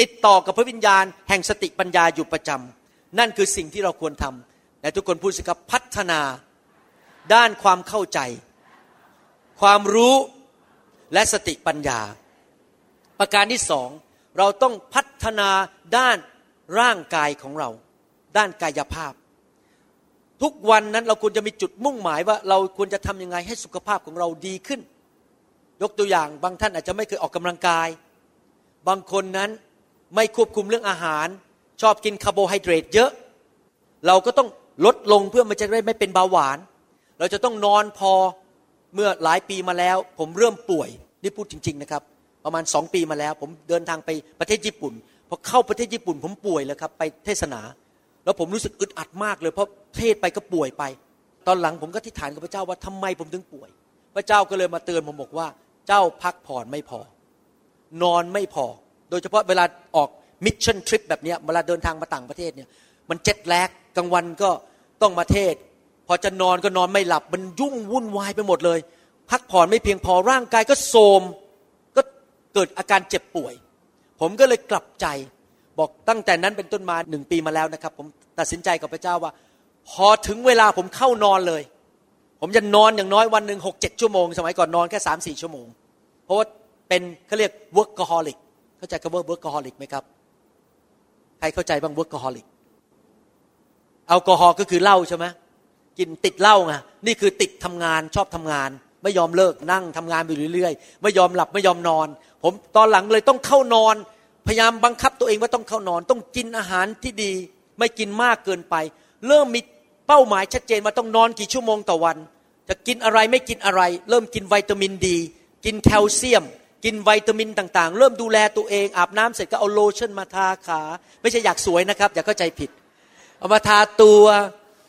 ติดต่อกับพระวิญญาณ แห่งสติปัญญาอยู่ประจำนั่นคือสิ่งที่เราควรทำและทุกคนพูดสิครับพัฒนา ด้านความเข้าใจ ความรู้และสติปัญญา ประการที่สองเราต้องพัฒนาด้านร่างกายของเรา ด้านกายภาพ ทุกวันนั้นเราควรจะมีจุดมุ่งหมายว่าเราควรจะทำยังไงให้สุขภาพของเราดีขึ้น ยกตัวอย่างบางท่านอาจจะไม่เคยออกกำลังกาย บางคนนั้นไม่ควบคุมเรื่องอาหาร ชอบกินคาร์โบไฮเดรตเยอะ เราก็ต้องลดลงเพื่อมันจะได้ไม่เป็นเบาหวาน เราจะต้องนอนพอเมื่อหลายปีมาแล้ว ผมเริ่มป่วยนี่พูดจริง ๆนะครับ ประมาณสองปีมาแล้ว ผมเดินทางไปประเทศญี่ปุ่นพอเข้าประเทศญี่ปุ่น ผมป่วยแล้วครับไปเทศนา แล้วผมรู้สึกอึดอัดมากเลยเพราะเทศไปก็ป่วยไป ตอนหลังผมก็ทิฏฐานกับพระเจ้าว่าทำไมผมถึงป่วย พระเจ้าก็เลยมาเตือนผมบอกว่า เจ้าพักผ่อนไม่พอ นอนไม่พอ โดยเฉพาะเวลาออกมิชชั่นทริปแบบนี้เวลาเดินทางมาต่างประเทศเนี่ยมันเจ็ดแลกกลางวันก็ต้องมาเทศ พอจะนอนก็นอนไม่หลับ มันยุ่งวุ่นวายไปหมดเลย พักผ่อนไม่เพียงพอร่างกายก็โทรมก็เกิดอาการเจ็บป่วย ผมก็เลยกลับใจ บอกตั้งแต่นั้นเป็นต้นมาหนึ่งปีมาแล้วนะครับ ผมตัดสินใจกับพระเจ้าว่า พอถึงเวลาผมเข้านอนเลย ผมจะนอนอย่างน้อยวันหนึ่งหกเจ็ดชั่วโมง สมัยก่อนนอนแค่สามสี่ชั่วโมง เพราะว่าเป็นเขาเรียก workaholic เข้าใจคำว่า workaholic ไหมครับ ใครเข้าใจบ้าง workaholic แอลกอฮอล์ก็คือเหล้าใช่ไหมกินติดเหล้าไงนี่คือติดทำงานชอบทำงาน ไม่ยอมเลิกนั่งทำงานไปเรื่อยๆ ไม่ยอมหลับไม่ยอมนอน ผมตอนหลังเลยต้องเข้านอน พยายามบังคับตัวเองว่าต้องเข้านอน ต้องกินอาหารที่ดี ไม่กินมากเกินไป เริ่มมี เป้าหมายชัดเจนว่าต้องนอนกี่ชั่วโมงต่อวัน จะกินอะไรไม่กินอะไร เริ่มกินวิตามินดี กินแคลเซียม กินวิตามินต่างๆ เริ่มดูแลตัวเอง อาบน้ำเสร็จก็เอาโลชั่นมาทาขา ไม่ใช่อยากสวยนะครับ อย่าเข้าใจผิด เอามาทาตัว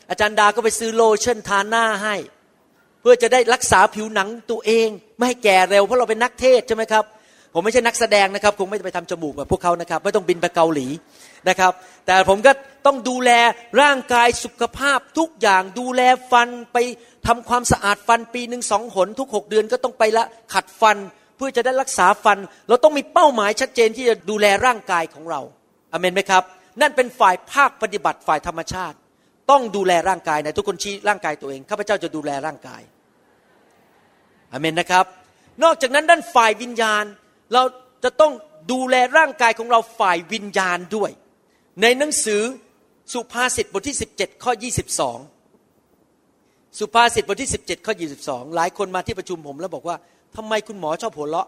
อาจารย์ดาก็ไปซื้อโลชั่นทาหน้าให้ เพื่อจะได้รักษาผิวหนังตัวเอง ไม่ให้แก่เร็วเพราะเราเป็นนักเทศใช่ไหมครับผมไม่ใช่นักแสดงนะครับ คงไม่ไปทำจมูกแบบพวกเขานะครับ ไม่ต้องบินไปเกาหลี นะครับ แต่ผมก็ต้องดูแลร่างกายสุขภาพทุกอย่างดูแลฟันไปทำความสะอาดฟันปีหนึ่งสองหนทุกหกเดือนก็ต้องไปละขัดฟันเพื่อจะได้รักษาฟัน เราต้องมีเป้าหมายชัดเจนที่จะดูแลร่างกายของเราอเมนไหมครับ นั่นเป็นฝ่ายภาคปฏิบัติฝ่ายธรรมชาติ ต้องดูแลร่างกายนะทุกคนชี้ร่างกายตัวเองข้าพเจ้าจะดูแลร่างกายอเมนนะครับ นอกจากนั้นด้านฝ่ายวิญญาณ เราจะต้องดูแลร่างกายของเราฝ่ายวิญญาณด้วย ในหนังสือสุภาษิตบทที่ 17 ข้อ 22 สุภาษิตบทที่ 17 ข้อ 22 หลายคนมาที่ประชุมผมแล้วบอกว่าทำไมคุณหมอชอบหัวเราะ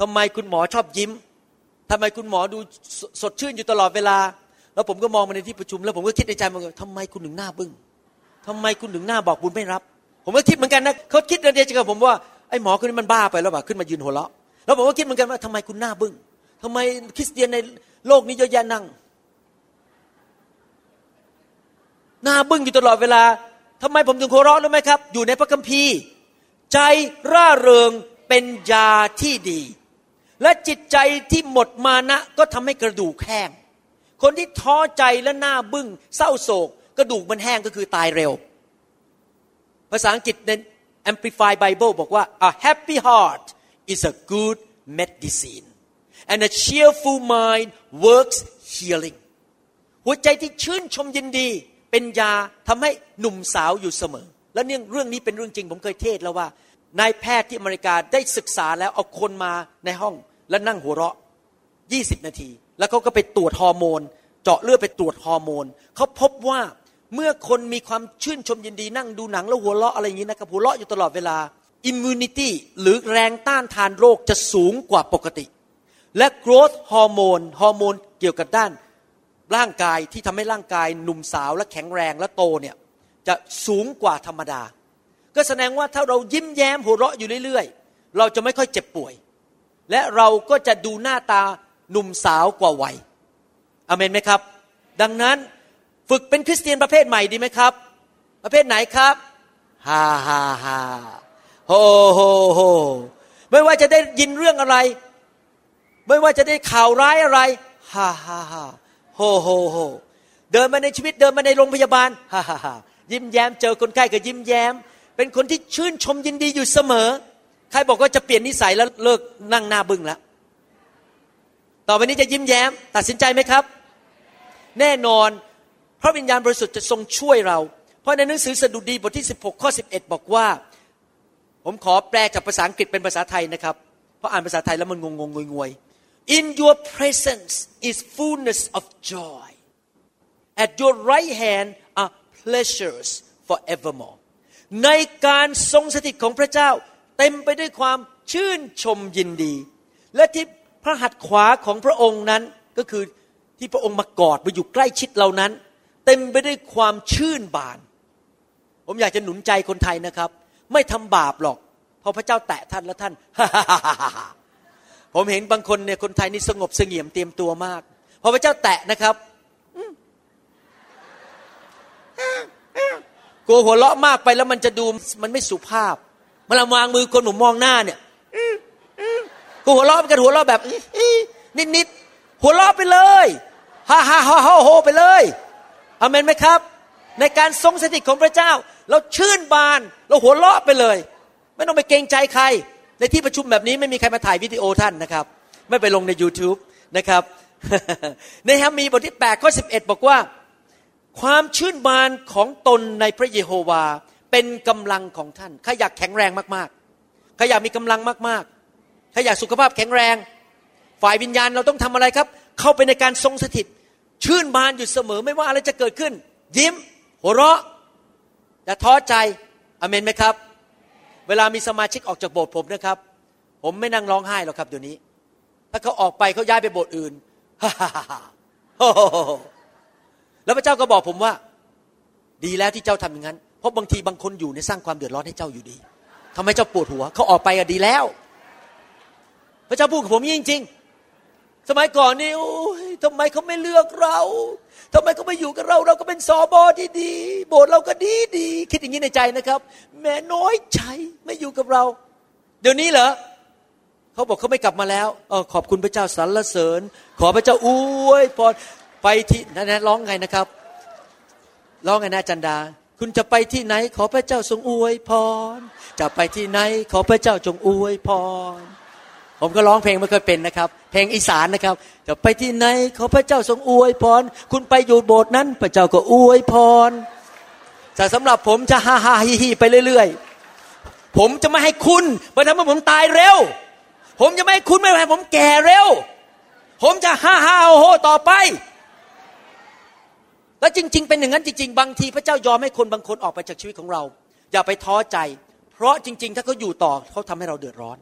ทำไมคุณหมอชอบยิ้มทำไมคุณหมอดูสดชื่นอยู่ตลอดเวลา แล้วผมก็มองมาในที่ประชุม แล้วผมก็คิดในใจมันว่าทำไมคุณถึงหน้าบึง้งทำไมคุณถึงหน้าบอกบุญไม่รับ ผมก็คิดเหมือนกันนะเขาคิดในใจกับผมว่าไอ้หมอคนนี้มันบ้าไปแล้วบ่าขึ้นมายืนหัวเราะแล้วผมก็คิดเหมือนกันว่าทำไมคุณหน้าบึง้งทำไมคริสเตียนในโลกนี้เยอะแยะนั่ง หน้าบึ้งอยู่ตลอดเวลาทำไมผมถึงหัวเราะรู้ไหมครับ อยู่ในพระคัมภีร์ ใจร่าเริงเป็นยาที่ดี และจิตใจที่หมดมานะก็ทำให้กระดูกแห้ง คนที่ท้อใจและหน้าบึ้งเศร้าโศก กระดูกมันแห้งก็คือตายเร็ว ภาษาอังกฤษใน Amplified Bible บอกว่า a happy heart is a good medicine and a cheerful mind works healing หัวใจที่ชื่นชมยินดี เป็นยาทำให้หนุ่มสาวอยู่เสมอ และเนี่ยเรื่องนี้เป็นเรื่องจริง ผมเคยเทศแล้วว่านายแพทย์ที่อเมริกาได้ศึกษาแล้วเอาคนมาในห้องแล้วนั่งหัวเราะ 20 นาที แล้วเขาก็ไปตรวจฮอร์โมน เจาะเลือดไปตรวจฮอร์โมนเขาพบว่าเมื่อคนมีความชื่นชมยินดีนั่งดูหนังแล้วหัวเราะอะไรอย่างนี้นะครับหัวเราะอยู่ตลอดเวลา immunity หรือแรงต้านทานโรคจะสูงกว่าปกติ และ growth ฮอร์โมนฮอร์โมนเกี่ยวกับด้าน ร่างกายที่ทำให้ร่างกายหนุ่มสาวและแข็งแรงและโตเนี่ยจะสูงกว่าธรรมดา ก็แสดงว่าถ้าเรายิ้มแย้มหัวเราะอยู่เรื่อยๆ เราจะไม่ค่อยเจ็บป่วย และเราก็จะดูหน้าตาหนุ่มสาวกว่าวัยเอเมนไหมครับ ดังนั้นฝึกเป็นคริสเตียนประเภทใหม่ดีไหมครับ ประเภทไหนครับฮ่าฮ่าฮ่าโฮโฮโฮไม่ว่าจะได้ยินเรื่องอะไร ไม่ว่าจะได้ข่าวร้ายอะไรฮ่าฮ่าฮ่า โฮโฮโฮเดินมาในชีวิตเดินมาในโรงพยาบาลฮ่าฮ่าฮ่ายิ้มแย้มเจอคนไข้ก็ยิ้มแย้ม เป็นคนที่ชื่นชมยินดีอยู่เสมอ ใครบอกว่าจะเปลี่ยนนิสัยแล้วเลิกนั่งหน้าบึ้งแล้วต่อไปนี้จะยิ้มแย้ม ตัดสินใจไหมครับ แน่นอนพระวิญญาณบริสุทธิ์จะทรงช่วยเรา เพราะในหนังสือสดุดีบทที่ 16 ข้อ 11 บอกว่า ผมขอแปลจากภาษาอังกฤษเป็นภาษาไทยนะครับ เพราะอ่านภาษาไทยแล้วมันงงงงวยๆ In your presence is fullness of joy at your right hand are pleasures forevermore ในการทรงสถิตของพระเจ้า เต็มไปด้วยความชื่นชมยินดี และที่พระหัตถ์ขวาของพระองค์นั้นก็คือที่พระองค์มากอดมาอยู่ใกล้ชิดเรานั้น เต็มไปด้วยความชื่นบาน ผมอยากจะหนุนใจคนไทยนะครับ ไม่ทำบาปหรอกพราะพระเจ้าแตะท่านแล้วท่าน ผมเห็นบางคนเนี่ยคนไทยนี่สงบเสงี่ยมเตรียมตัวมากพอพระเจ้าแตะนะครับกลัวหัวเราะมากไปแล้วมันจะดูมันไม่สุภาพเวลาวางมือคนหนุ่มมองหน้าเนี่ยกลัวหัวเราะกันหัวเราะแบบนิดๆหัวเราะไปเลยฮ่าฮ่าฮ่าฮ่าโฮไปเลยอเมนไหมครับ ในการทรงสถิตของพระเจ้า เราชื่นบาน เราหัวเราะไปเลย ไม่ต้องไปเกรงใจใคร ในที่ประชุมแบบนี้ไม่มีใครมาถ่ายวิดีโอท่านนะครับ ไม่ไปลงใน YouTube นะครับในฮัมมีบทที่8ข้อ11 บอกว่า ความชื่นบานของตนในพระเยโฮวาเป็นกำลังของท่านใครอยากแข็งแรงมากๆใครอยากมีกำลังมากๆใครอยากสุขภาพแข็งแรง ฝ่ายวิญญาณเราต้องทำอะไรครับ เข้าไปในการทรงสถิต ชื่นบานอยู่เสมอไม่ว่าอะไรจะเกิดขึ้น ยิ้ม หัวเราะอย่าท้อใจอเมนไหมครับ เวลามีสมาชิกออกจากโบสถ์ผมนะครับ ผมไม่นั่งร้องไห้หรอกครับเดี๋ยวนี้ ถ้าเขาออกไปเขาย้ายไปโบสถ์อื่นฮ่าฮ่าฮ่าแล้วพระเจ้าก็บอกผมว่า ดีแล้วที่เจ้าทำอย่างนั้น เพราะบางทีบางคนอยู่ในสร้างความเดือดร้อนให้เจ้าอยู่ดีทำให้เจ้าปวดหัวเขาออกไปอะดีแล้ว พระเจ้าพูดกับผมจริงๆสมัยก่อนนี่โอ้ยทำไมเขาไม่เลือกเรา ทำไมเขาไม่อยู่กับเรา เราก็เป็นสอบอที่ดี โบสถ์เราก็ดีดี คิดอย่างนี้ในใจนะครับ แม่น้อยใจไม่อยู่กับเรา เดี๋ยวนี้เหรอเขาบอกเขาไม่กลับมาแล้วเออขอบคุณพระเจ้าสรรเสริญ ขอพระเจ้าอวยพรไปที่นั่นร้องไงนะครับร้องไงนะจันดา คุณจะไปที่ไหน ขอพระเจ้าทรงอวยพรจะไปที่ไหน ขอพระเจ้าจงอวยพร ผมก็ร้องเพลงไม่เคยเป็นนะครับ เพลงอีสานนะครับจะไปที่ไหนขอพระเจ้าทรงอวยพร คุณไปอยู่โบสถ์นั้น พระเจ้าก็อวยพรแต่สำหรับผมจะฮ่าฮ่าฮิฮิไปเรื่อยๆ ผมจะไม่ให้คุณมาทำให้ผมตายเร็ว ผมจะไม่ให้คุณไม่ให้ผมแก่เร็ว ผมจะฮ่าฮ่าโอโหต่อไป แล้วจริง ๆ เป็นอย่างนั้นจริง ๆ บางทีพระเจ้ายอมให้คนบางคนออกไปจากชีวิตของเรา อย่าไปท้อใจ เพราะจริง ๆ ถ้าเขาอยู่ต่อเขาทำให้เราเดือดร้อน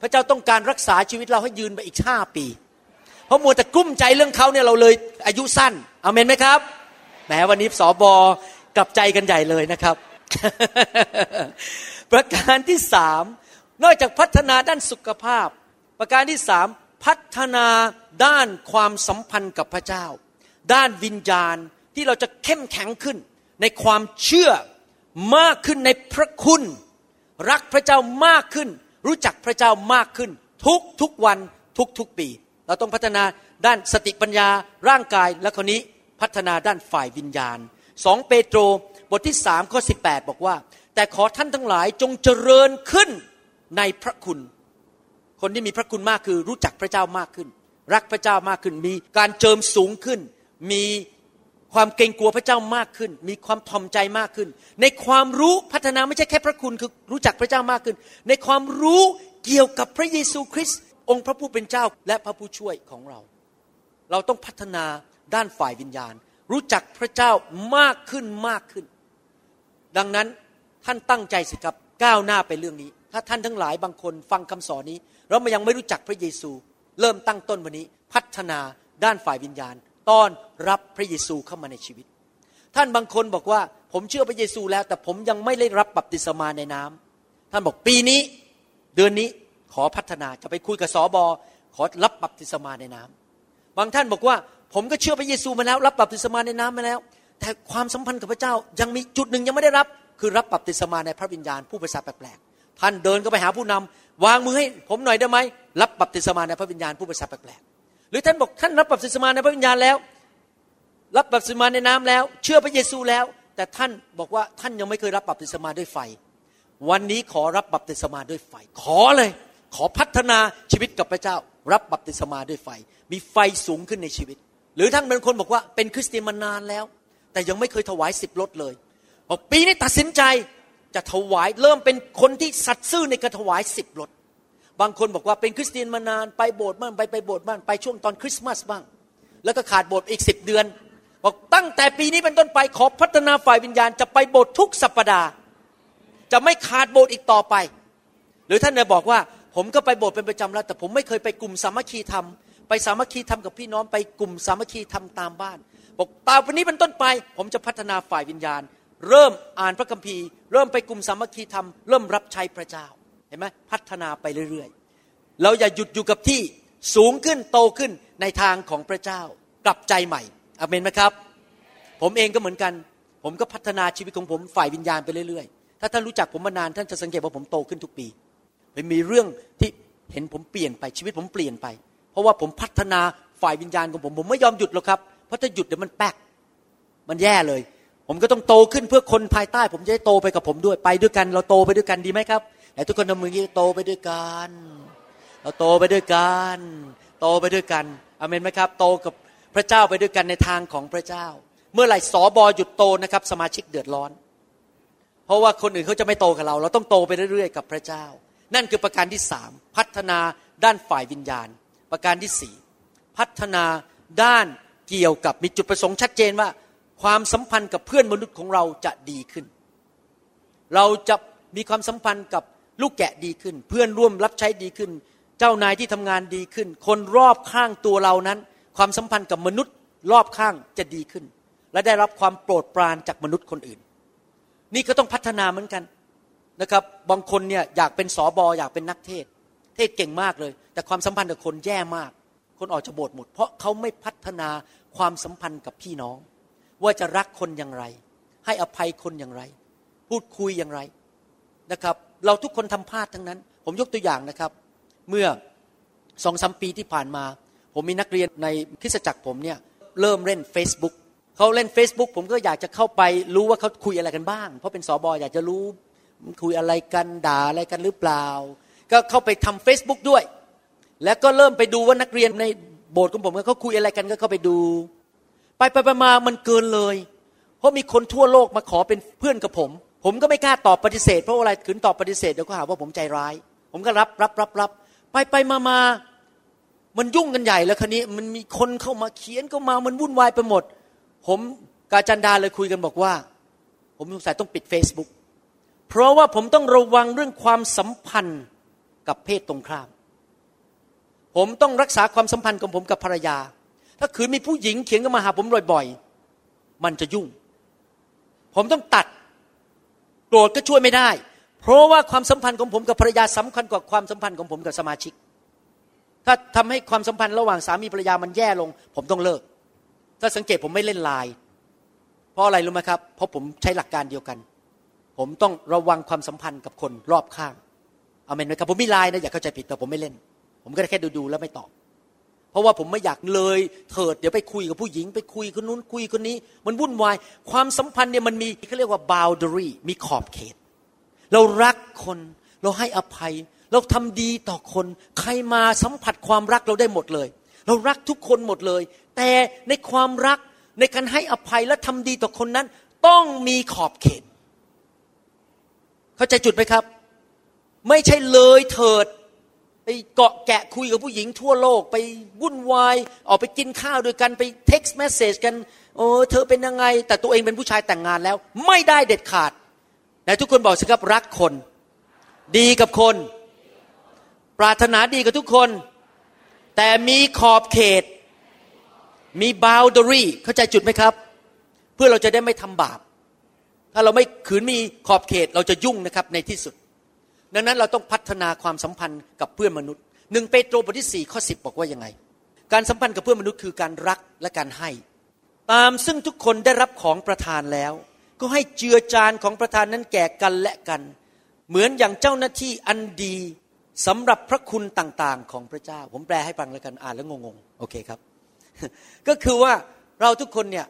พระเจ้าต้องการรักษาชีวิตเราให้ยืนไปอีกห้าปี เพราะมัวแต่กุ้มใจเรื่องเขาเนี่ยเราเลยอายุสั้นอเมนไหมครับแหมวันนี้สอบอกลับใจกันใหญ่เลยนะครับ ประการที่สามนอกจากพัฒนาด้านสุขภาพ ประการที่สามพัฒนาด้านความสัมพันธ์กับพระเจ้า ด้านวิญญาณที่เราจะเข้มแข็งขึ้น ในความเชื่อมากขึ้นในพระคุณ รักพระเจ้ามากขึ้น รู้จักพระเจ้ามากขึ้นทุกทุกวันทุกทุกปี เราต้องพัฒนาด้านสติปัญญาร่างกายและคนนี้พัฒนาด้านฝ่ายวิญญาณสองเปโตรบทที่สามข้อสิบแปดบอกว่า แต่ขอท่านทั้งหลายจงเจริญขึ้นในพระคุณ คนที่มีพระคุณมากคือรู้จักพระเจ้ามากขึ้น รักพระเจ้ามากขึ้น มีการเจิมสูงขึ้น มี ความเกรงกลัวพระเจ้ามากขึ้น มีความทอมใจมากขึ้น ในความรู้พัฒนาไม่ใช่แค่พระคุณคือรู้จักพระเจ้ามากขึ้น ในความรู้เกี่ยวกับพระเยซูคริสต์องค์พระผู้เป็นเจ้าและพระผู้ช่วยของเรา เราต้องพัฒนาด้านฝ่ายวิญญาณ รู้จักพระเจ้ามากขึ้นมากขึ้น ดังนั้นท่านตั้งใจสิครับก้าวหน้าไปเรื่องนี้ ถ้าท่านทั้งหลายบางคนฟังคำสอนนี้ แล้วมันยังไม่รู้จักพระเยซู เริ่มตั้งต้นวันนี้ พัฒนาด้านฝ่ายวิญญาณ ต้อนรับพระเยซูเข้ามาในชีวิต ท่านบางคนบอกว่า ผมเชื่อพระเยซูแล้ว แต่ผมยังไม่ได้รับบัพติศมาในน้ำท่านบอกปีนี้เดือนนี้ขอพัฒนาจะไปคุยกับสอบอขอรับบัพติศมาในน้ำบางท่านบอกว่า ผมก็เชื่อพระเยซูมาแล้ว รับบัพติศมาในน้ำมาแล้ว แต่ความสัมพันธ์กับพระเจ้ายังมีจุดหนึ่งยังไม่ได้รับ คือรับบัพติศมาในพระวิญญาณพูดภาษาแปลกๆท่านเดินก็ไปหาผู้นำวางมือให้ผมหน่อยได้ไหมรับบัพติศมาในพระวิญญาณพูดภาษาแปลก หรือท่านบอกท่านรับบัพติศมาในพระวิญญาณแล้ว รับบัพติศมาในน้ำแล้ว เชื่อพระเยซูแล้ว แต่ท่านบอกว่าท่านยังไม่เคยรับบัพติศมาด้วยไฟ วันนี้ขอรับบัพติศมาด้วยไฟ ขอเลย ขอพัฒนาชีวิตกับพระเจ้า รับบัพติศมาด้วยไฟ มีไฟสูงขึ้นในชีวิต หรือท่านเป็นคนบอกว่าเป็นคริสเตียนมานานแล้ว แต่ยังไม่เคยถวายสิบรถเลยบอกปีนี้ตัดสินใจจะถวายเริ่มเป็นคนที่สัตย์ซื่อในการถวายสิบรถ บางคนบอกว่าเป็นคริสเตียนมานานไปโบสถ์บ้างไปไปโบสถ์บ้างไปช่วงตอนคริสต์มาสบ้าง แล้วก็ขาดโบสถ์อีกสิบเดือน บอกตั้งแต่ปีนี้เป็นต้นไปขอพัฒนาฝ่ายวิญญาณจะไปโบสถ์ทุกสัปปดาห์จะไม่ขาดโบสถ์อีกต่อไป หรือท่านเนี่ยบอกว่าผมก็ไปโบสถ์เป็นประจำแล้ว แต่ผมไม่เคยไปกลุ่มสามัคคีธรรมไปสามัคคีธรรมกับพี่น้องไปกลุ่มสามัคคีธรรมตามบ้าน บอกตาวันนี้เป็นต้นไป ผมจะพัฒนาฝ่ายวิญญาณ เริ่มอ่านพระคัมภีร์ เริ่มไปกลุ่มสามัคคีธรรมเริ่มรับใช้พระเจ้า เห็นไหมพัฒนาไปเรื่อยๆ เราอย่าหยุดอยู่กับที่สูงขึ้นโตขึ้นในทางของพระเจ้ากลับใจใหม่อเมนไหมครับ ผมเองก็เหมือนกัน ผมก็พัฒนาชีวิตของผมฝ่ายวิญญาณไปเรื่อยๆ ถ้าท่านรู้จักผมมานานท่านจะสังเกตว่าผมโตขึ้นทุกปีไม่มีเรื่องที่เห็นผมเปลี่ยนไปชีวิตผมเปลี่ยนไป เพราะว่าผมพัฒนาฝ่ายวิญญาณของผมผมไม่ยอมหยุดหรอกครับเพราะถ้าหยุดเดี๋ยวมันแป๊กมันแย่เลย ผมก็ต้องโตขึ้นเพื่อคนภายใต้ ผมจะได้โตไปกับผมด้วยไปด้วยกัน เราโตไปด้วยกันดีไหมครับ แต่ทุกคนทำมือนี้โตไปด้วยกัน เราโตไปด้วยกัน โตไปด้วยกันอเมนไหมครับ โตกับพระเจ้าไปด้วยกันในทางของพระเจ้า เมื่อไหร่สอบอหยุดโตนะครับ สมาชิกเดือดร้อน เพราะว่าคนอื่นเขาจะไม่โตกับเรา เราต้องโตไปเรื่อยๆกับพระเจ้า นั่นคือประการที่สามพัฒนาด้านฝ่ายวิญญาณ ประการที่สี่พัฒนาด้านเกี่ยวกับมีจุดประสงค์ชัดเจนว่า ความสัมพันธ์กับเพื่อนมนุษย์ของเราจะดีขึ้น เราจะมีความสัมพันธ์กับ ลูกแกะดีขึ้น เพื่อนร่วมรับใช้ดีขึ้น เจ้านายที่ทำงานดีขึ้น คนรอบข้างตัวเรานั้น ความสัมพันธ์กับมนุษย์รอบข้างจะดีขึ้น และได้รับความโปรดปรานจากมนุษย์คนอื่น นี่ก็ต้องพัฒนาเหมือนกันนะครับบางคนเนี่ยอยากเป็นสอบออยากเป็นนักเทศ เทศเก่งมากเลย แต่ความสัมพันธ์กับคนแย่มาก คนออกจากโบสถ์หมด เพราะเขาไม่พัฒนาความสัมพันธ์กับพี่น้อง ว่าจะรักคนอย่างไร ให้อภัยคนอย่างไร พูดคุยอย่างไรนะครับ เราทุกคนทำพลาดทั้งนั้น ผมยกตัวอย่างนะครับ เมื่อสองสมปีที่ผ่านมา ผมมีนักเรียนในคริสตจักรผมเนี่ยเริ่มเล่น Facebook เขาเล่น Facebook ผมก็อยากจะเข้าไปรู้ว่าเขาคุยอะไรกันบ้าง เพราะเป็นสอบออยากจะรู้คุยอะไรกันด่าอะไรกันหรือเปล่า ก็เข้าไปทำ Facebook ด้วย แล้วก็เริ่มไปดูว่านักเรียนในโบสถ์ของผมเขาคุยอะไรกันก็เข้าไปดู ไปไปมามันเกินเลย เพราะมีคนทั่วโลกมาขอเป็นเพื่อนกับผม ผมก็ไม่กล้าตอบปฏิเสธเพราะอะไรขืนตอบปฏิเสธเดี๋ยวก็หาว่าผมใจร้าย ผมก็รับรับรับรับไปไปมามามันยุ่งกันใหญ่แล้วคันนี้มันมีคนเข้ามาเขียนเข้ามามันวุ่นวายไปหมด ผมกาจันดาเลยคุยกันบอกว่า ผมสงสัยต้องปิด Facebook เพราะว่าผมต้องระวังเรื่องความสัมพันธ์กับเพศตรงข้าม ผมต้องรักษาความสัมพันธ์ของผมกับภรรยา ถ้าคืนมีผู้หญิงเขียนกันมาหาผมบ่อยๆมันจะยุ่ง ผมต้องตัด โกรธก็ช่วยไม่ได้ เพราะว่าความสัมพันธ์ของผมกับภรรยาสำคัญกว่าความสัมพันธ์ของผมกับสมาชิก ถ้าทำให้ความสัมพันธ์ระหว่างสามีภรรยามันแย่ลง ผมต้องเลิก ถ้าสังเกตผมไม่เล่นไลน์เพราะอะไรรู้ไหมครับ เพราะผมใช้หลักการเดียวกัน ผมต้องระวังความสัมพันธ์กับคนรอบข้างอเมนไหมครับผมมีไลน์นะอย่าเข้าใจผิดแต่ผมไม่เล่น ผมก็แค่ดูดูแล้วไม่ตอบ เพราะว่าผมไม่อยากเลยเถิดเดี๋ยวไปคุยกับผู้หญิง ไปคุยคนนู้นคุยคนนี้ มันวุ่นวาย ความสัมพันธ์เนี่ยมันมีเขาเรียกว่า boundary มีขอบเขต เรารักคนเราให้อภัย เราทำดีต่อคน ใครมาสัมผัสความรักเราได้หมดเลย เรารักทุกคนหมดเลย แต่ในความรักในการให้อภัยและทำดีต่อคนนั้น ต้องมีขอบเขต เข้าใจจุดไหมครับ ไม่ใช่เลยเถิด เกาะแกะคุยกับผู้หญิงทั่วโลก ไปวุ่นวาย ออกไปกินข้าวด้วยกันไปเท็กซ์เมสเซจกันโอ้เธอเป็นยังไง แต่ตัวเองเป็นผู้ชายแต่งงานแล้ว ไม่ได้เด็ดขาดแต่ทุกคนบอกสิครับรักคน ดีกับคน ปรารถนาดีกับทุกคน แต่มีขอบเขต มี boundary เข้าใจจุดไหมครับ เพื่อเราจะได้ไม่ทำบาป ถ้าเราไม่ขืนมีขอบเขตเราจะยุ่งนะครับในที่สุด ดังนั้นเราต้องพัฒนาความสัมพันธ์กับเพื่อนมนุษย์หนึ่งเปโตรบทที่สี่ข้อสิบบอกว่ายังไง การสัมพันธ์กับเพื่อนมนุษย์คือการรักและการให้ ตามซึ่งทุกคนได้รับของประทานแล้ว ก็ให้เจือจานของประทานนั้นแก่กันและกัน เหมือนอย่างเจ้าหน้าที่อันดีสำหรับพระคุณต่างๆ ของพระเจ้า ผมแปลให้ฟังแล้วกันอ่านแล้วงงๆโอเคครับ ก็คือว่าเราทุกคนเนี่ย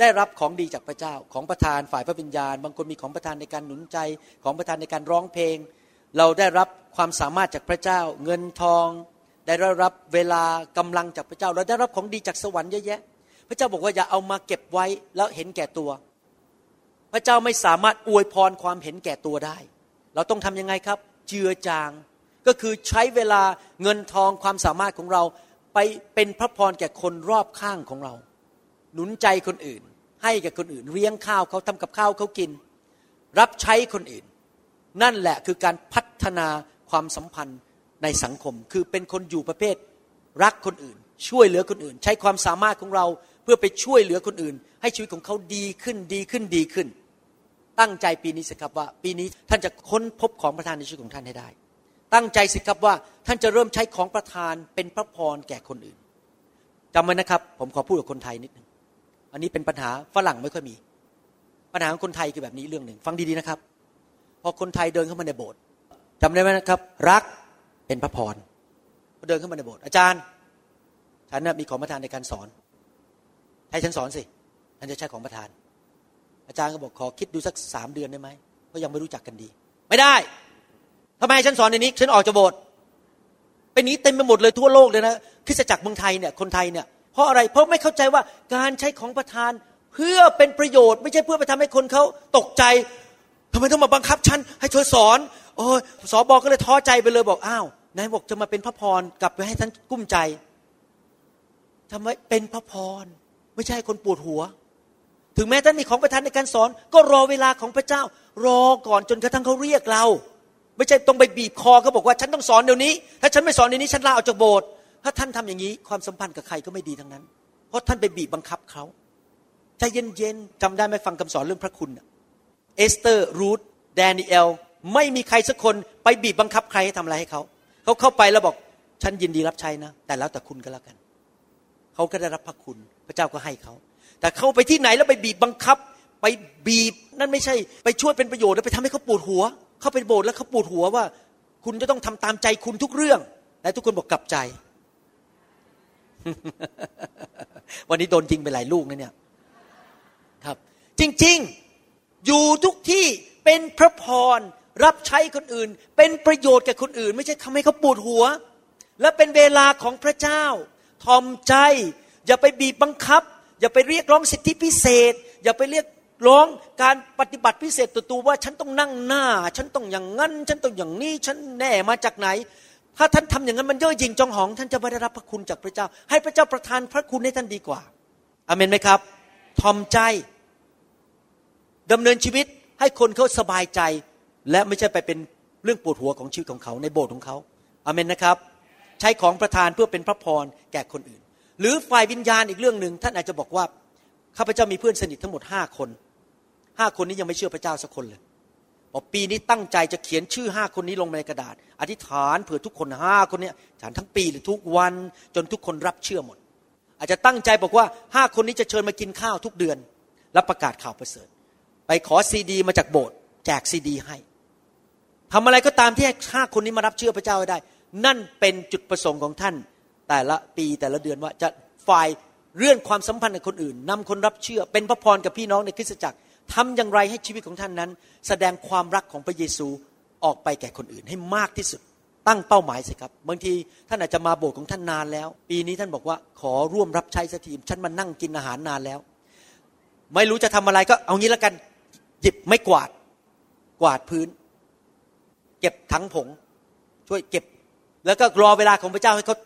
ได้รับของดีจากพระเจ้าของประทานฝ่ายพระวิญญาณ บางคนมีของประทานในการหนุนใจ ของประทานในการร้องเพลง เราได้รับความสามารถจากพระเจ้า เงินทอง ได้รับเวลากำลังจากพระเจ้า เราได้รับของดีจากสวรรค์เยอะแยะ พระเจ้าบอกว่าอย่าเอามาเก็บไว้แล้วเห็นแก่ตัว พระเจ้าไม่สามารถอวยพรความเห็นแก่ตัวได้ เราต้องทำยังไงครับ เจือจาง ก็คือใช้เวลาเงินทองความสามารถของเราไปเป็นพระพรแก่คนรอบข้างของเรา หนุนใจคนอื่น ให้กับคนอื่นเลี้ยงข้าวเขาทำกับข้าวเขากิน รับใช้คนอื่น นั่นแหละคือการพัฒนาความสัมพันธ์ในสังคม คือเป็นคนอยู่ประเภทรักคนอื่น ช่วยเหลือคนอื่น ใช้ความสามารถของเราเพื่อไปช่วยเหลือคนอื่น ให้ชีวิตของเขาดีขึ้นดีขึ้นดีขึ้น ตั้งใจปีนี้สิครับว่า ปีนี้ท่านจะค้นพบของประทานในชีวิตของท่านให้ได้ ตั้งใจสิครับว่าท่านจะเริ่มใช้ของประทานเป็นพระพรแก่คนอื่นจำไว้นะครับ ผมขอพูดกับคนไทยนิดนึงอันนี้เป็นปัญหาฝรั่งไม่ค่อยมี ปัญหาของคนไทยคือแบบนี้เรื่องหนึ่งฟังดีๆนะครับ อคนไทยเดินเข้ามาในโบสถ์จำได้ไหมนะครับ รักเป็นพระพรพอเดินเข้ามาในโบสถ์อาจารย์ ฉันนะมีของประทานในการสอน ให้ฉันสอนสิฉันจะใช้ของประทาน อาจารย์ก็บอกขอคิดดูสักสามเดือนได้ไหมเพราะยังไม่รู้จักกันดี ไม่ได้ทำไมฉันสอนในนี้ ฉันออกจากโบสถ์เป็นนี้เต็มไปหมดเลยทั่วโลกเลยนะคริสตจักรเมืองไทยเนี่ยคนไทยเนี่ยเพราะอะไรเพราะไม่เข้าใจว่าการใช้ของประทานเพื่อเป็นประโยชน์ ไม่ใช่เพื่อไปทำให้คนเขาตกใจ ทำไมต้องมาบังคับฉันให้เธอสอนโอ้ยสอบอก็เลยท้อใจไปเลยบอกอ้าวนายบอกจะมาเป็นพระพรกลับไปให้ท่านกุ้มใจทำไมเป็นพระพรไม่ใช่คนปวดหัว ถึงแม้ท่านมีของประทานในการสอน ก็รอเวลาของพระเจ้า รอก่อนจนกระทั่งเขาเรียกเรา ไม่ใช่ต้องไปบีบคอเขาบอกว่าฉันต้องสอนเดี๋ยวนี้ ถ้าฉันไม่สอนเดี๋ยวนี้ฉันลาออกจากโบสถ์ถ้าท่านทำอย่างนี้ความสัมพันธ์กับใครก็ไม่ดีทั้งนั้น เพราะท่านไปบีบบังคับเขาใจเย็นๆจำได้ไหมฟังคำสอนเรื่องพระคุณ เอสเตอร์รูธแดเนียลไม่มีใครสักคนไปบีบบังคับใครให้ทำอะไรให้เขา เขาเข้าไปแล้วบอกฉันยินดีรับใช้นะ แต่แล้วแต่คุณก็แล้วกัน เขาก็ได้รับพระคุณ พระเจ้าก็ให้เขา แต่เข้าไปที่ไหนแล้วไปบีบบังคับ ไปบีบนั่นไม่ใช่ ไปช่วยเป็นประโยชน์แล้วไปทำให้เขาปวดหัว เข้าไปโบสถ์แล้วเขาปวดหัวว่า คุณจะต้องทำตามใจคุณทุกเรื่อง และทุกคนบอกกลับใจ วันนี้โดนจริงไปหลายลูกนะเนี่ย ครับ จริง ๆ อยู่ทุกที่เป็นพระพรรับใช้คนอื่น เป็นประโยชน์แก่คนอื่น ไม่ใช่ทำให้เขาปวดหัว และเป็นเวลาของพระเจ้า ทอมใจ อย่าไปบีบบังคับ อย่าไปเรียกร้องสิทธิพิเศษ อย่าไปเรียกร้องการปฏิบัติพิเศษตัวตัวว่าฉันต้องนั่งหน้า ฉันต้องอย่างนั้น ฉันต้องอย่างนี้ ฉันแน่มาจากไหน ถ้าท่านทำอย่างนั้นมันเย่อหยิ่งจองหอง ท่านจะไม่ได้รับพระคุณจากพระเจ้า ให้พระเจ้าประทานพระคุณให้ท่านดีกว่าอเมนไหมครับ ทอมใจ ดำเนินชีวิตให้คนเขาสบายใจ และไม่ใช่ไปเป็นเรื่องปวดหัวของชีวิตของเขาในโบสถ์ของเขาอเมนนะครับ ใช้ของประทานเพื่อเป็นพระพรแก่คนอื่น หรือฝ่ายวิญญาณอีกเรื่องหนึ่งท่านอาจจะบอกว่าข้าพเจ้ามีเพื่อนสนิททั้งหมดห้าคนห้าคนนี้ยังไม่เชื่อพระเจ้าสักคนเลยบอกปีนี้ตั้งใจจะเขียนชื่อห้าคนนี้ลงในกระดาษ อธิษฐานเผื่อทุกคนห้าคนนี้ฉันทั้งปีหรือทุกวันจนทุกคนรับเชื่อหมด อาจจะตั้งใจบอกว่าห้าคนนี้จะเชิญมากินข้าวทุกเดือน แล้วประกาศข่าวประเสริฐ ไปขอซีดี มาจากโบสถ์แจกซีดี ให้ทำอะไรก็ตามที่ให้ห้าคนนี้มารับเชื่อพระเจ้าได้ นั่นเป็นจุดประสงค์ของท่าน แต่ละปีแต่ละเดือนว่าจะฝ่ายเรื่องความสัมพันธ์กับคนอื่นนำคนรับเชื่อเป็นพระพรกับพี่น้องในคริสตจักรทำอย่างไรให้ชีวิตของท่านนั้น แสดงความรักของพระเยซูออกไปแก่คนอื่นให้มากที่สุด ตั้งเป้าหมายสิครับ บางทีท่านอาจจะมาโบสถ์ของท่านนานแล้ว ปีนี้ท่านบอกว่าขอร่วมรับใช้สักทีฉันมานั่งกินอาหารนานแล้ว ไม่รู้จะทำอะไรก็เอางี้แล้วกัน หยิบไม่กวาด กวาดพื้น เก็บถังผง ช่วยเก็บ แล้วก็รอเวลาของพระเจ้าให้เขา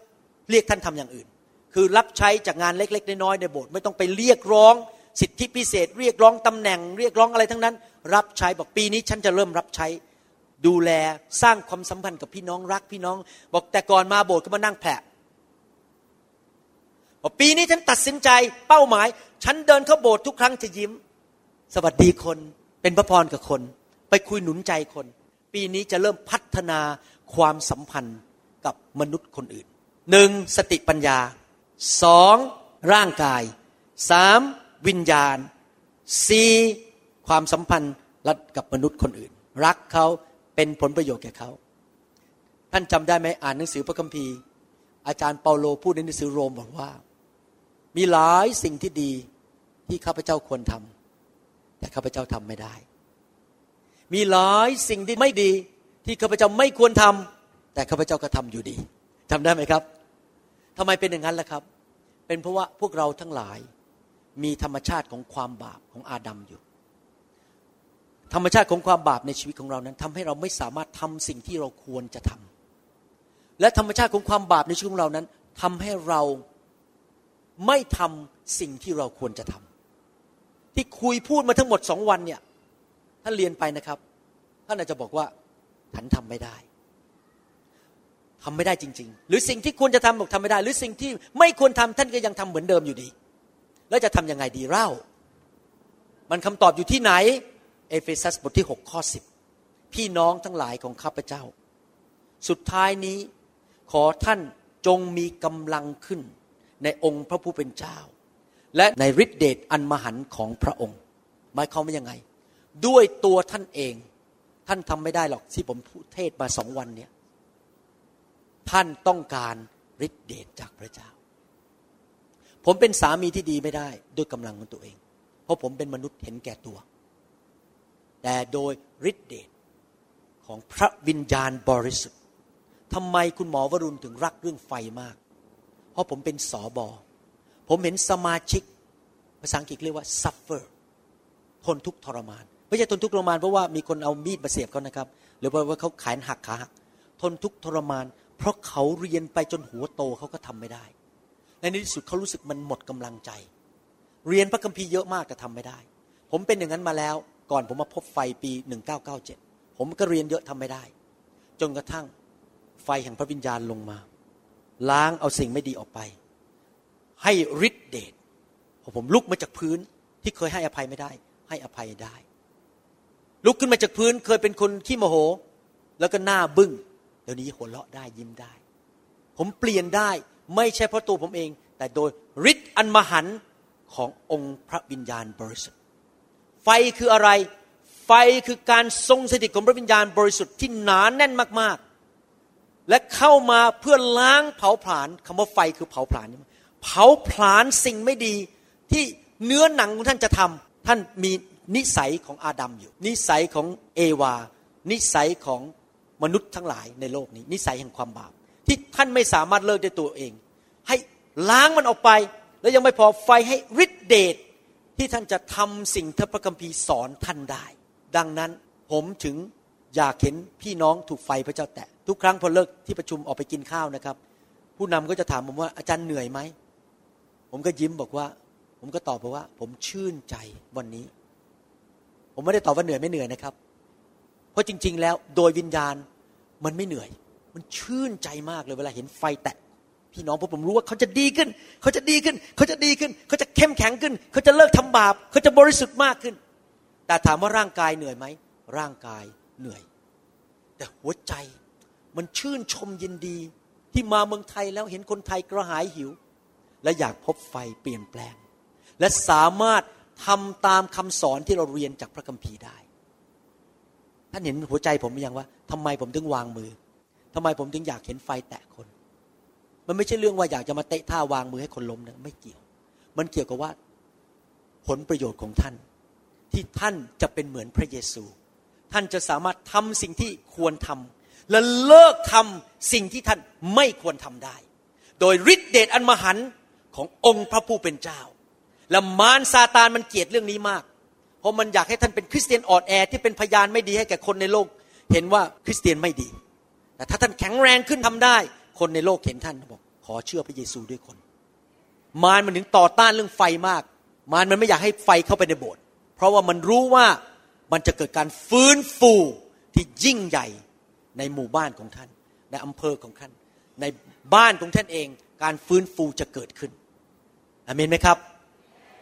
เรียกท่านทำอย่างอื่น คือรับใช้จากงานเล็ก ๆ น้อยๆในโบสถ์ไม่ต้องไปเรียกร้อง สิทธิพิเศษ เรียกร้องตำแหน่ง เรียกร้องอะไรทั้งนั้น รับใช้บอกปีนี้ฉันจะเริ่มรับใช้ดูแลสร้างความสัมพันธ์กับพี่น้องรักพี่น้อง บอกแต่ก่อนมาโบสถ์ก็มานั่งแผลบอกปีนี้ฉันตัดสินใจเป้าหมาย ฉันเดินเข้าโบสถ์ทุกครั้งจะยิ้ม สวัสดีคน เป็นพระพรกับคน ไปคุยหนุนใจคน ปีนี้จะเริ่มพัฒนาความสัมพันธ์กับมนุษย์คนอื่นหนึ่งสติปัญญาสองร่างกายสามวิญญาณสี่ความสัมพันธ์รักกับมนุษย์คนอื่น รักเขาเป็นผลประโยชน์แก่เขาท่านจำได้ไหมอ่านหนังสือพระคัมภีร์ อาจารย์เปาโลพูดในหนังสือโรมบอกว่า มีหลายสิ่งที่ดีที่ข้าพเจ้าควรทำ แต่ข้าพเจ้าทำไม่ได้ มีหลายสิ่งที่ไม่ดี ที่ข้าพเจ้าไม่ควรทำแต่ข้าพเจ้าก็ทำอยู่ดีจำได้ไหมครับทำไมเป็นอย่างนั้นล่ะครับ เป็นเพราะว่าพวกเราทั้งหลายมีธรรมชาติของความบาปของอาดัมอยู่ ธรรมชาติของความบาปในชีวิตของเรานั้นทำให้เราไม่สามารถทำสิ่งที่เราควรจะทำและธรรมชาติของความบาปในชีวิตของเรานั้นทำให้เราไม่ทำสิ่งที่เราควรจะทำ ที่คุยพูดมาทั้งหมดสองวันเนี่ยท่านเรียนไปนะครับ ท่านอาจจะบอกว่าฉันทำไม่ได้ทำไม่ได้จริง ๆ หรือสิ่งที่ควรจะทำบอกทำไม่ได้ หรือสิ่งที่ไม่ควรทำท่านก็ยังทำเหมือนเดิมอยู่ดี แล้วจะทํำยังไงดีเล่า มันคำตอบอยู่ที่ไหน เอเฟซัสบทที่6ข้อ10 พี่น้องทั้งหลายของข้าพเจ้า สุดท้ายนี้ขอท่านจงมีกำลังขึ้นในองค์พระผู้เป็นเจ้า และในฤทธิเดชอันมหันของพระองค์หมายความว่ายังไง ด้วยตัวท่านเอง ท่านทำไม่ได้หรอกที่ผมพูดเทศมาสองวันเนี่ยท่านต้องการฤทธิเดชจากพระเจ้า ผมเป็นสามีที่ดีไม่ได้ ด้วยกำลังของตัวเอง เพราะผมเป็นมนุษย์เห็นแก่ตัว แต่โดยฤทธิเดชของพระวิญญาณบริสุทธิ์ทำไมคุณหมอวรุณถึงรักเรื่องไฟมาก เพราะผมเป็นสอบอ ผมเห็นสมาชิก ภาษาอังกฤษเรียกว่า suffer ทนทุกทรมาน ไม่ใช่ทนทุกทรมานเพราะว่ามีคนเอามีดมาเสียบเขานะครับ หรือว่าเขาขายหักขาหักทนทุกทรมาน เพราะเขาเรียนไปจนหัวโตเขาก็ทำไม่ได้ในที่สุดเขารู้สึกมันหมดกำลังใจ เรียนพระคัมภีร์เยอะมากแต่ทำไม่ได้ ผมเป็นอย่างนั้นมาแล้ว ก่อนผมมาพบไฟปี 1997 ผมก็เรียนเยอะทำไม่ได้ จนกระทั่งไฟแห่งพระวิญญาณลงมา ล้างเอาสิ่งไม่ดีออกไป ให้ฤทธิเดชพอผมลุกมาจากพื้นที่เคยให้อภัยไม่ได้ ให้อภัยได้ ลุกขึ้นมาจากพื้นเคยเป็นคนที่โมโห แล้วก็หน้าบึง้งเดี๋ยวนี้หัวเราะได้ยิ้มได้ ผมเปลี่ยนได้ไม่ใช่เพราะตัวผมเอง แต่โดยฤทธิ์อันมหันขององค์พระวิญญาณบริสุทธิ์ ไฟคืออะไร ไฟคือการทรงสถิตของพระวิญญาณบริสุทธิ์ที่หนานแน่นมากๆ และเข้ามาเพื่อล้างเผาผลาญคำว่าไฟคือเผาผลาญ เผาผลาญสิ่งไม่ดีที่เนื้อหนังของท่านจะทำท่านมีนิสัยของอาดัมอยู่ นิสัยของเอวา นิสัยของมนุษย์ทั้งหลายในโลกนี้ นิสัยแห่งความบาป ที่ท่านไม่สามารถเลิกได้ตัวเอง ให้ล้างมันออกไป แล้วยังไม่พอไฟให้ฤทธิเดชที่ท่านจะทำสิ่งที่พระคัมภีร์สอนท่านได้ ดังนั้นผมถึงอยากเห็นพี่น้องถูกไฟพระเจ้าแตะทุกครั้งพอเลิกที่ประชุมออกไปกินข้าวนะครับ ผู้นำก็จะถามผมว่าอาจารย์เหนื่อยไหม ผมก็ยิ้มบอกว่า ผมก็ตอบบอกว่า ผมชื่นใจวันนี้ ผมไม่ได้ตอบว่าเหนื่อยไม่เหนื่อยนะครับ เพราะจริง ๆ แล้วโดยวิญญาณมันไม่เหนื่อย มันชื่นใจมากเลยเวลาเห็นไฟแตะพี่น้องพวกผมรู้ว่าเขาจะดีขึ้น เขาจะดีขึ้น เขาจะดีขึ้น เขาจะเข้มแข็งขึ้น เขาจะเลิกทำบาป เขาจะบริสุทธิ์มากขึ้น แต่ถามว่าร่างกายเหนื่อยไหม ร่างกายเหนื่อย แต่หัวใจมันชื่นชมยินดี ที่มาเมืองไทยแล้วเห็นคนไทยกระหายหิว และอยากพบไฟเปลี่ยนแปลง และสามารถทำตามคำสอนที่เราเรียนจากพระคัมภีร์ได้ท่านเห็นหัวใจผมยังว่าทำไมผมถึงวางมือทำไมผมถึงอยากเห็นไฟแตะคน มันไม่ใช่เรื่องว่าอยากจะมาเตะท่าวางมือให้คนล้มนะไม่เกี่ยว มันเกี่ยวกับว่าผลประโยชน์ของท่าน ที่ท่านจะเป็นเหมือนพระเยซู ท่านจะสามารถทำสิ่งที่ควรทำและเลิกทำสิ่งที่ท่านไม่ควรทำได้ โดยฤทธิเดชอันมหันต์ ขององค์พระผู้เป็นเจ้า และมารซาตานมันเกลียดเรื่องนี้มาก เพราะมันอยากให้ท่านเป็นคริสเตียนอ่อนแอที่เป็นพยานไม่ดีให้แก่คนในโลก เห็นว่าคริสเตียนไม่ดี แต่ถ้าท่านแข็งแรงขึ้นทำได้ คนในโลกเห็นท่านบอกขอเชื่อพระเยซูด้วยคน มารมันถึงต่อต้านเรื่องไฟมาก มารมันไม่อยากให้ไฟเข้าไปในโบสถ์เพราะว่ามันรู้ว่ามันจะเกิดการฟื้นฟูที่ยิ่งใหญ่ในหมู่บ้านของท่าน ในอำเภอของท่าน ในบ้านของท่านเองการฟื้นฟูจะเกิดขึ้น อเมนไหมครับ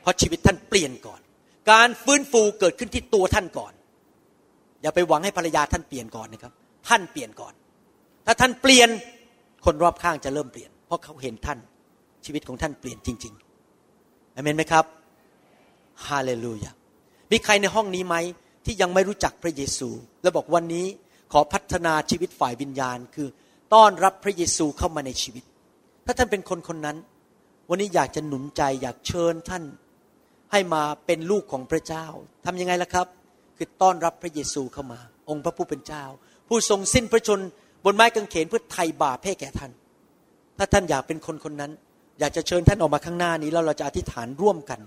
เพราะชีวิตท่านเปลี่ยนก่อน การฟื้นฟูเกิดขึ้นที่ตัวท่านก่อน อย่าไปหวังให้ภรรยาท่านเปลี่ยนก่อนนะครับ ท่านเปลี่ยนก่อน ถ้าท่านเปลี่ยนคนรอบข้างจะเริ่มเปลี่ยน เพราะเขาเห็นท่านชีวิตของท่านเปลี่ยนจริงๆอเมนไหมครับฮาเลลูยามีใครในห้องนี้ไหมที่ยังไม่รู้จักพระเยซู และบอกวันนี้ขอพัฒนาชีวิตฝ่ายวิญญาณคือ ต้อนรับพระเยซูเข้ามาในชีวิต ถ้าท่านเป็นคนคนนั้น วันนี้อยากจะหนุนใจอยากเชิญท่านให้มาเป็นลูกของพระเจ้าทำยังไงล่ะครับ คือต้อนรับพระเยซูเข้ามา องค์พระผู้เป็นเจ้า ผู้ทรงสิ้นพระชนบนไม้กางเขนเพื่อไถ่บาปให้แก่ท่าน ถ้าท่านอยากเป็นคนคนนั้น อยากจะเชิญท่านออกมาข้างหน้านี้แล้วเราจะอธิษฐานร่วมกัน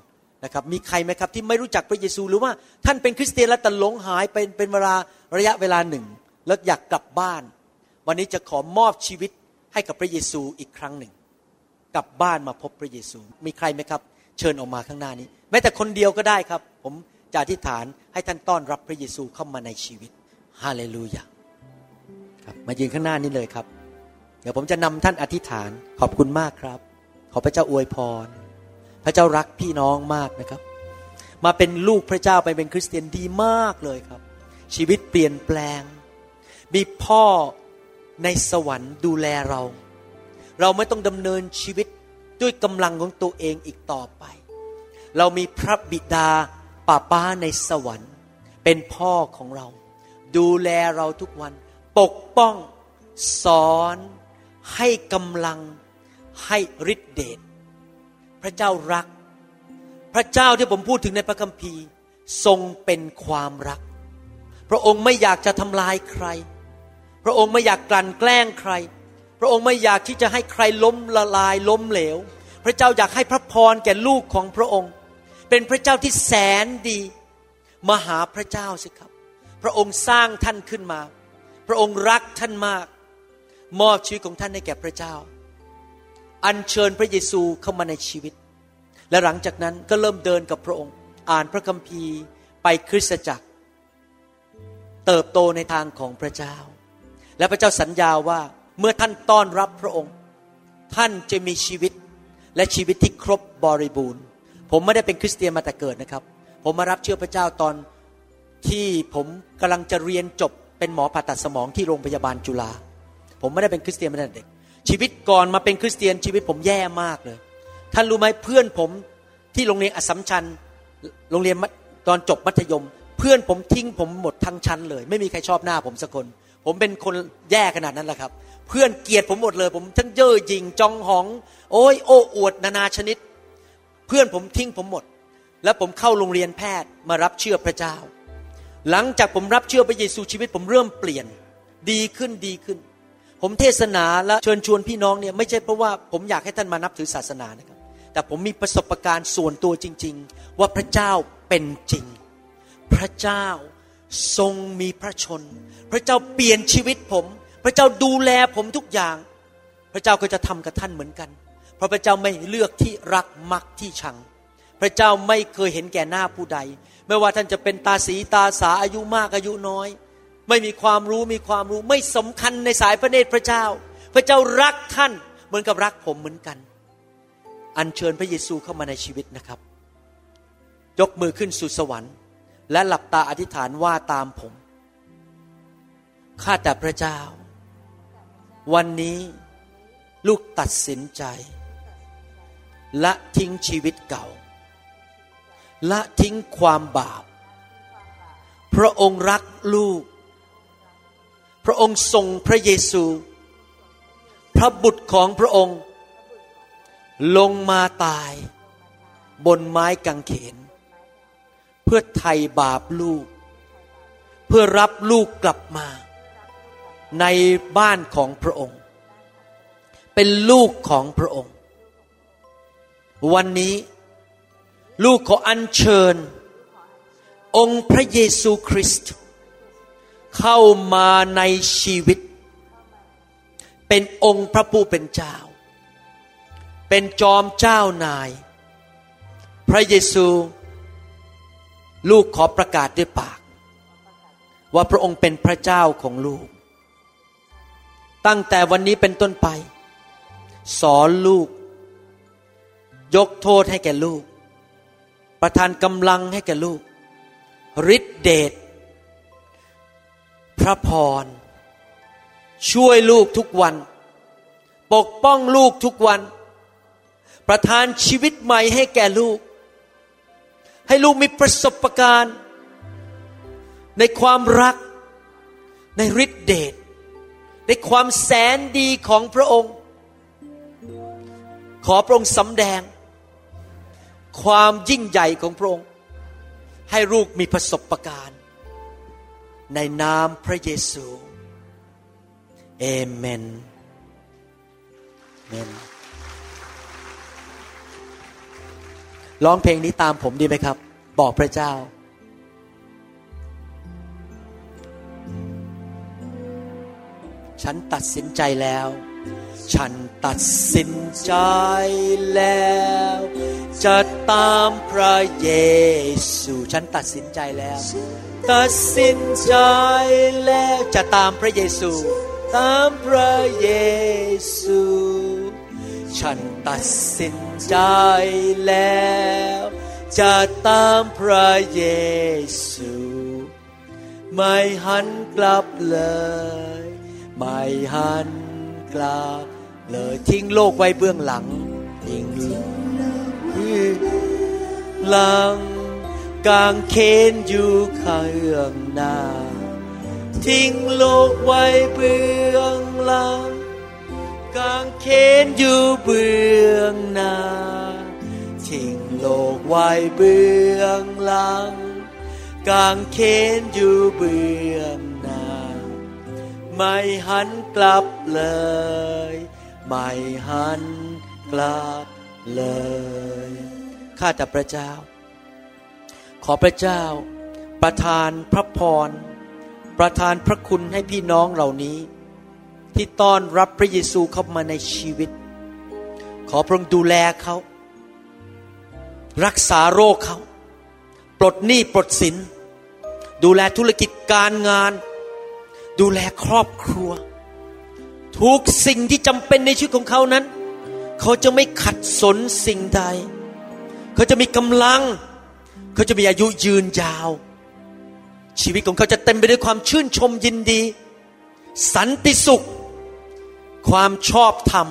นะครับ มีใครไหมครับที่ไม่รู้จักพระเยซูหรือว่าท่านเป็นคริสเตียนแล้วแต่หลงหายเป็นเป็นเวลาระยะเวลาหนึ่ง แล้วอยากกลับบ้าน วันนี้จะขอมอบชีวิตให้กับพระเยซูอีกครั้งหนึ่ง กลับบ้านมาพบพระเยซู มีใครไหมครับ เชิญออกมาข้างหน้านี้ แม้แต่คนเดียวก็ได้ครับ ผมจะอธิษฐานให้ท่านต้อนรับพระเยซูเข้ามาในชีวิตฮาเลลูยาครับมายืนข้างหน้านี้เลยครับ เดี๋ยวผมจะนำท่านอธิษฐานขอบคุณมากครับ ขอพระเจ้าอวยพร พระเจ้ารักพี่น้องมากนะครับ มาเป็นลูกพระเจ้าไปเป็นคริสเตียนดีมากเลยครับ ชีวิตเปลี่ยนแปลง มีพ่อในสวรรค์ดูแลเรา เราไม่ต้องดำเนินชีวิตด้วยกำลังของตัวเองอีกต่อไป เรามีพระบิดาป้าป้าในสวรรค์ เป็นพ่อของเรา ดูแลเราทุกวัน ปกป้อง สอน ให้กำลัง ให้ฤทธิเดช พระเจ้ารัก พระเจ้าที่ผมพูดถึงในพระคัมภีร์ ทรงเป็นความรัก พระองค์ไม่อยากจะทำลายใคร พระองค์ไม่อยากกลั่นแกล้งใคร พระองค์ไม่อยากที่จะให้ใครล้มละลายล้มเหลว พระเจ้าอยากให้พระพรแก่ลูกของพระองค์ เป็นพระเจ้าที่แสนดีมาหาพระเจ้าสิครับ พระองค์สร้างท่านขึ้นมา พระองค์รักท่านมาก มอบชีวิตของท่านให้แก่พระเจ้า อัญเชิญพระเยซูเข้ามาในชีวิต และหลังจากนั้นก็เริ่มเดินกับพระองค์ อ่านพระคัมภีร์ไปคริสตจักร เติบโตในทางของพระเจ้า และพระเจ้าสัญญาว่า เมื่อท่านต้อนรับพระองค์ ท่านจะมีชีวิตและชีวิตที่ครบบริบูรณ์ ผมไม่ได้เป็นคริสเตียนมาแต่เกิดนะครับ ผมมารับเชื่อพระเจ้าตอนที่ผมกำลังจะเรียนจบเป็นหมอผ่าตัดสมองที่โรงพยาบาลจุฬาผมไม่ได้เป็นคริสเตียนมาแต่เด็ก ชีวิตก่อนมาเป็นคริสเตียนชีวิตผมแย่มากเลย ท่านรู้ไหมเพื่อนผมที่โรงเรียนอสัมชัญโรงเรียนตอนจบมัธยม เพื่อนผมทิ้งผมหมดทั้งชั้นเลย ไม่มีใครชอบหน้าผมสักคน ผมเป็นคนแย่ขนาดนั้นแหละครับ เพื่อนเกลียดผมหมดเลย ผมทั้งเย่อหยิ่งจองหอง โอ้ยโอ้อวดนานาชนิด เพื่อนผมทิ้งผมหมด แล้วผมเข้าโรงเรียนแพทย์มารับเชื่อพระเจ้า หลังจากผมรับเชื่อพระเยซูชีวิต ผมเริ่มเปลี่ยนดีขึ้นดีขึ้น ผมเทศนาและเชิญชวนพี่น้องเนี่ยไม่ใช่เพราะว่าผมอยากให้ท่านมานับถือศาสนานะครับ แต่ผมมีประสบการณ์ส่วนตัวจริง ๆ ว่าพระเจ้าเป็นจริง พระเจ้าทรงมีพระชน พระเจ้าเปลี่ยนชีวิตผม พระเจ้าดูแลผมทุกอย่าง พระเจ้าก็จะทำกับท่านเหมือนกัน เพราะพระเจ้าไม่เลือกที่รักมักที่ชัง พระเจ้าไม่เคยเห็นแก่หน้าผู้ใด ไม่ว่าท่านจะเป็นตาสีตาสาอายุมากอายุน้อย ไม่มีความรู้มีความรู้ไม่สำคัญในสายพระเนตรพระเจ้า พระเจ้ารักท่านเหมือนกับรักผมเหมือนกัน อัญเชิญพระเยซูเข้ามาในชีวิตนะครับ ยกมือขึ้นสู่สวรรค์ และหลับตาอธิษฐานว่าตามผมข้าแต่พระเจ้า วันนี้ลูกตัดสินใจ ละทิ้งชีวิตเก่า ละทิ้งความบาป พระองค์รักลูก พระองค์ทรงพระเยซู พระบุตรของพระองค์ ลงมาตาย บนไม้กางเขน เพื่อไถ่บาปลูก เพื่อรับลูกกลับมา ในบ้านของพระองค์ เป็นลูกของพระองค์ วันนี้ลูกขออัญเชิญ องค์พระเยซูคริสต์เข้ามาในชีวิต เป็นองค์พระผู้เป็นเจ้า เป็นจอมเจ้านาย พระเยซูลูกขอประกาศด้วยปาก ว่าพระองค์เป็นพระเจ้าของลูก ตั้งแต่วันนี้เป็นต้นไป สอนลูก ยกโทษให้แก่ลูก ประทานกำลังให้แก่ลูกฤทธิเดชพระพร ช่วยลูกทุกวัน ปกป้องลูกทุกวัน ประทานชีวิตใหม่ให้แก่ลูก ให้ลูกมีประสบการณ์ ในความรักในฤทธิเดช ในความแสนดีของพระองค์ ขอพระองค์สำแดง ความยิ่งใหญ่ของพระองค์ ให้ลูกมีประสบการณ์ ในนามพระเยซูเอเมนเมนร้องเพลงนี้ตามผมดีไหมครับ บอกพระเจ้า ฉันตัดสินใจแล้ว ฉันตัดสินใจแล้ว จะตามพระเยซู ฉันตัดสินใจแล้ว ตัดสินใจแล้วจะตามพระเยซู ตามพระเยซู ฉันตัดสินใจแล้ว จะตามพระเยซู ไม่หันกลับเลย ไม่หันกลับเลยทิ้งโลกไว้เบื้องหลังทิ้งหลังกางเขนอยู่ข้างหน้า ทิ้งโลกไว้เบื้องหลังกางเขนอยู่เบื้องหน้า ทิ้งโลกไว้เบื้องหลังกางเขนอยู่เบื้อง ไม่หันกลับเลย ไม่หันกลับเลย ข้าแต่พระเจ้า ขอพระเจ้า ประทานพระพร ประทานพระคุณให้พี่น้องเหล่านี้ ที่ต้อนรับพระเยซูเข้ามาในชีวิต ขอพระองค์ดูแลเขา รักษาโรคเขา ปลดหนี้ปลดสิน ดูแลธุรกิจการงาน ดูแลครอบครัว ทุกสิ่งที่จำเป็นในชีวิตของเขานั้น เขาจะไม่ขัดสนสิ่งใด เขาจะมีกำลัง เขาจะมีอายุยืนยาว ชีวิตของเขาจะเต็มไปด้วยความชื่นชมยินดี สันติสุข ความชอบธรรม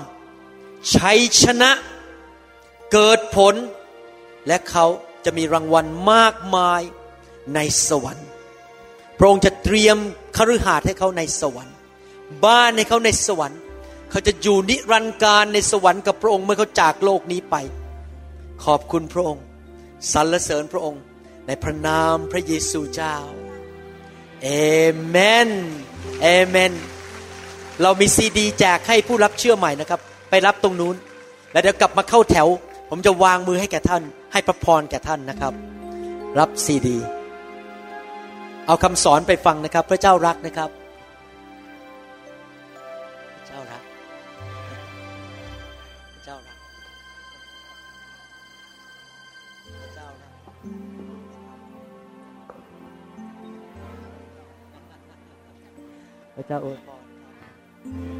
ชัยชนะ เกิดผล และเขาจะมีรางวัลมากมายในสวรรค์ พระองค์จะเตรียม คฤหาสน์ให้เขาในสวรรค์ บ้านให้เขาในสวรรค์ เขาจะอยู่นิรันดร์การในสวรรค์กับพระองค์เมื่อเขาจากโลกนี้ไป ขอบคุณพระองค์สรรเสริญพระองค์ในพระนามพระเยซูเจ้าเอเมนเอเมน เรามีซีดีแจกให้ผู้รับเชื่อใหม่นะครับ ไปรับตรงนู้น แล้วเดี๋ยวกลับมาเข้าแถว ผมจะวางมือให้แก่ท่าน ให้พระพรแก่ท่านนะครับ รับซีดี เอาคำสอนไปฟังนะครับ พระเจ้ารักนะครับ พระเจ้ารัก พระเจ้ารัก พระเจ้ารัก พระเจ้าอวยพร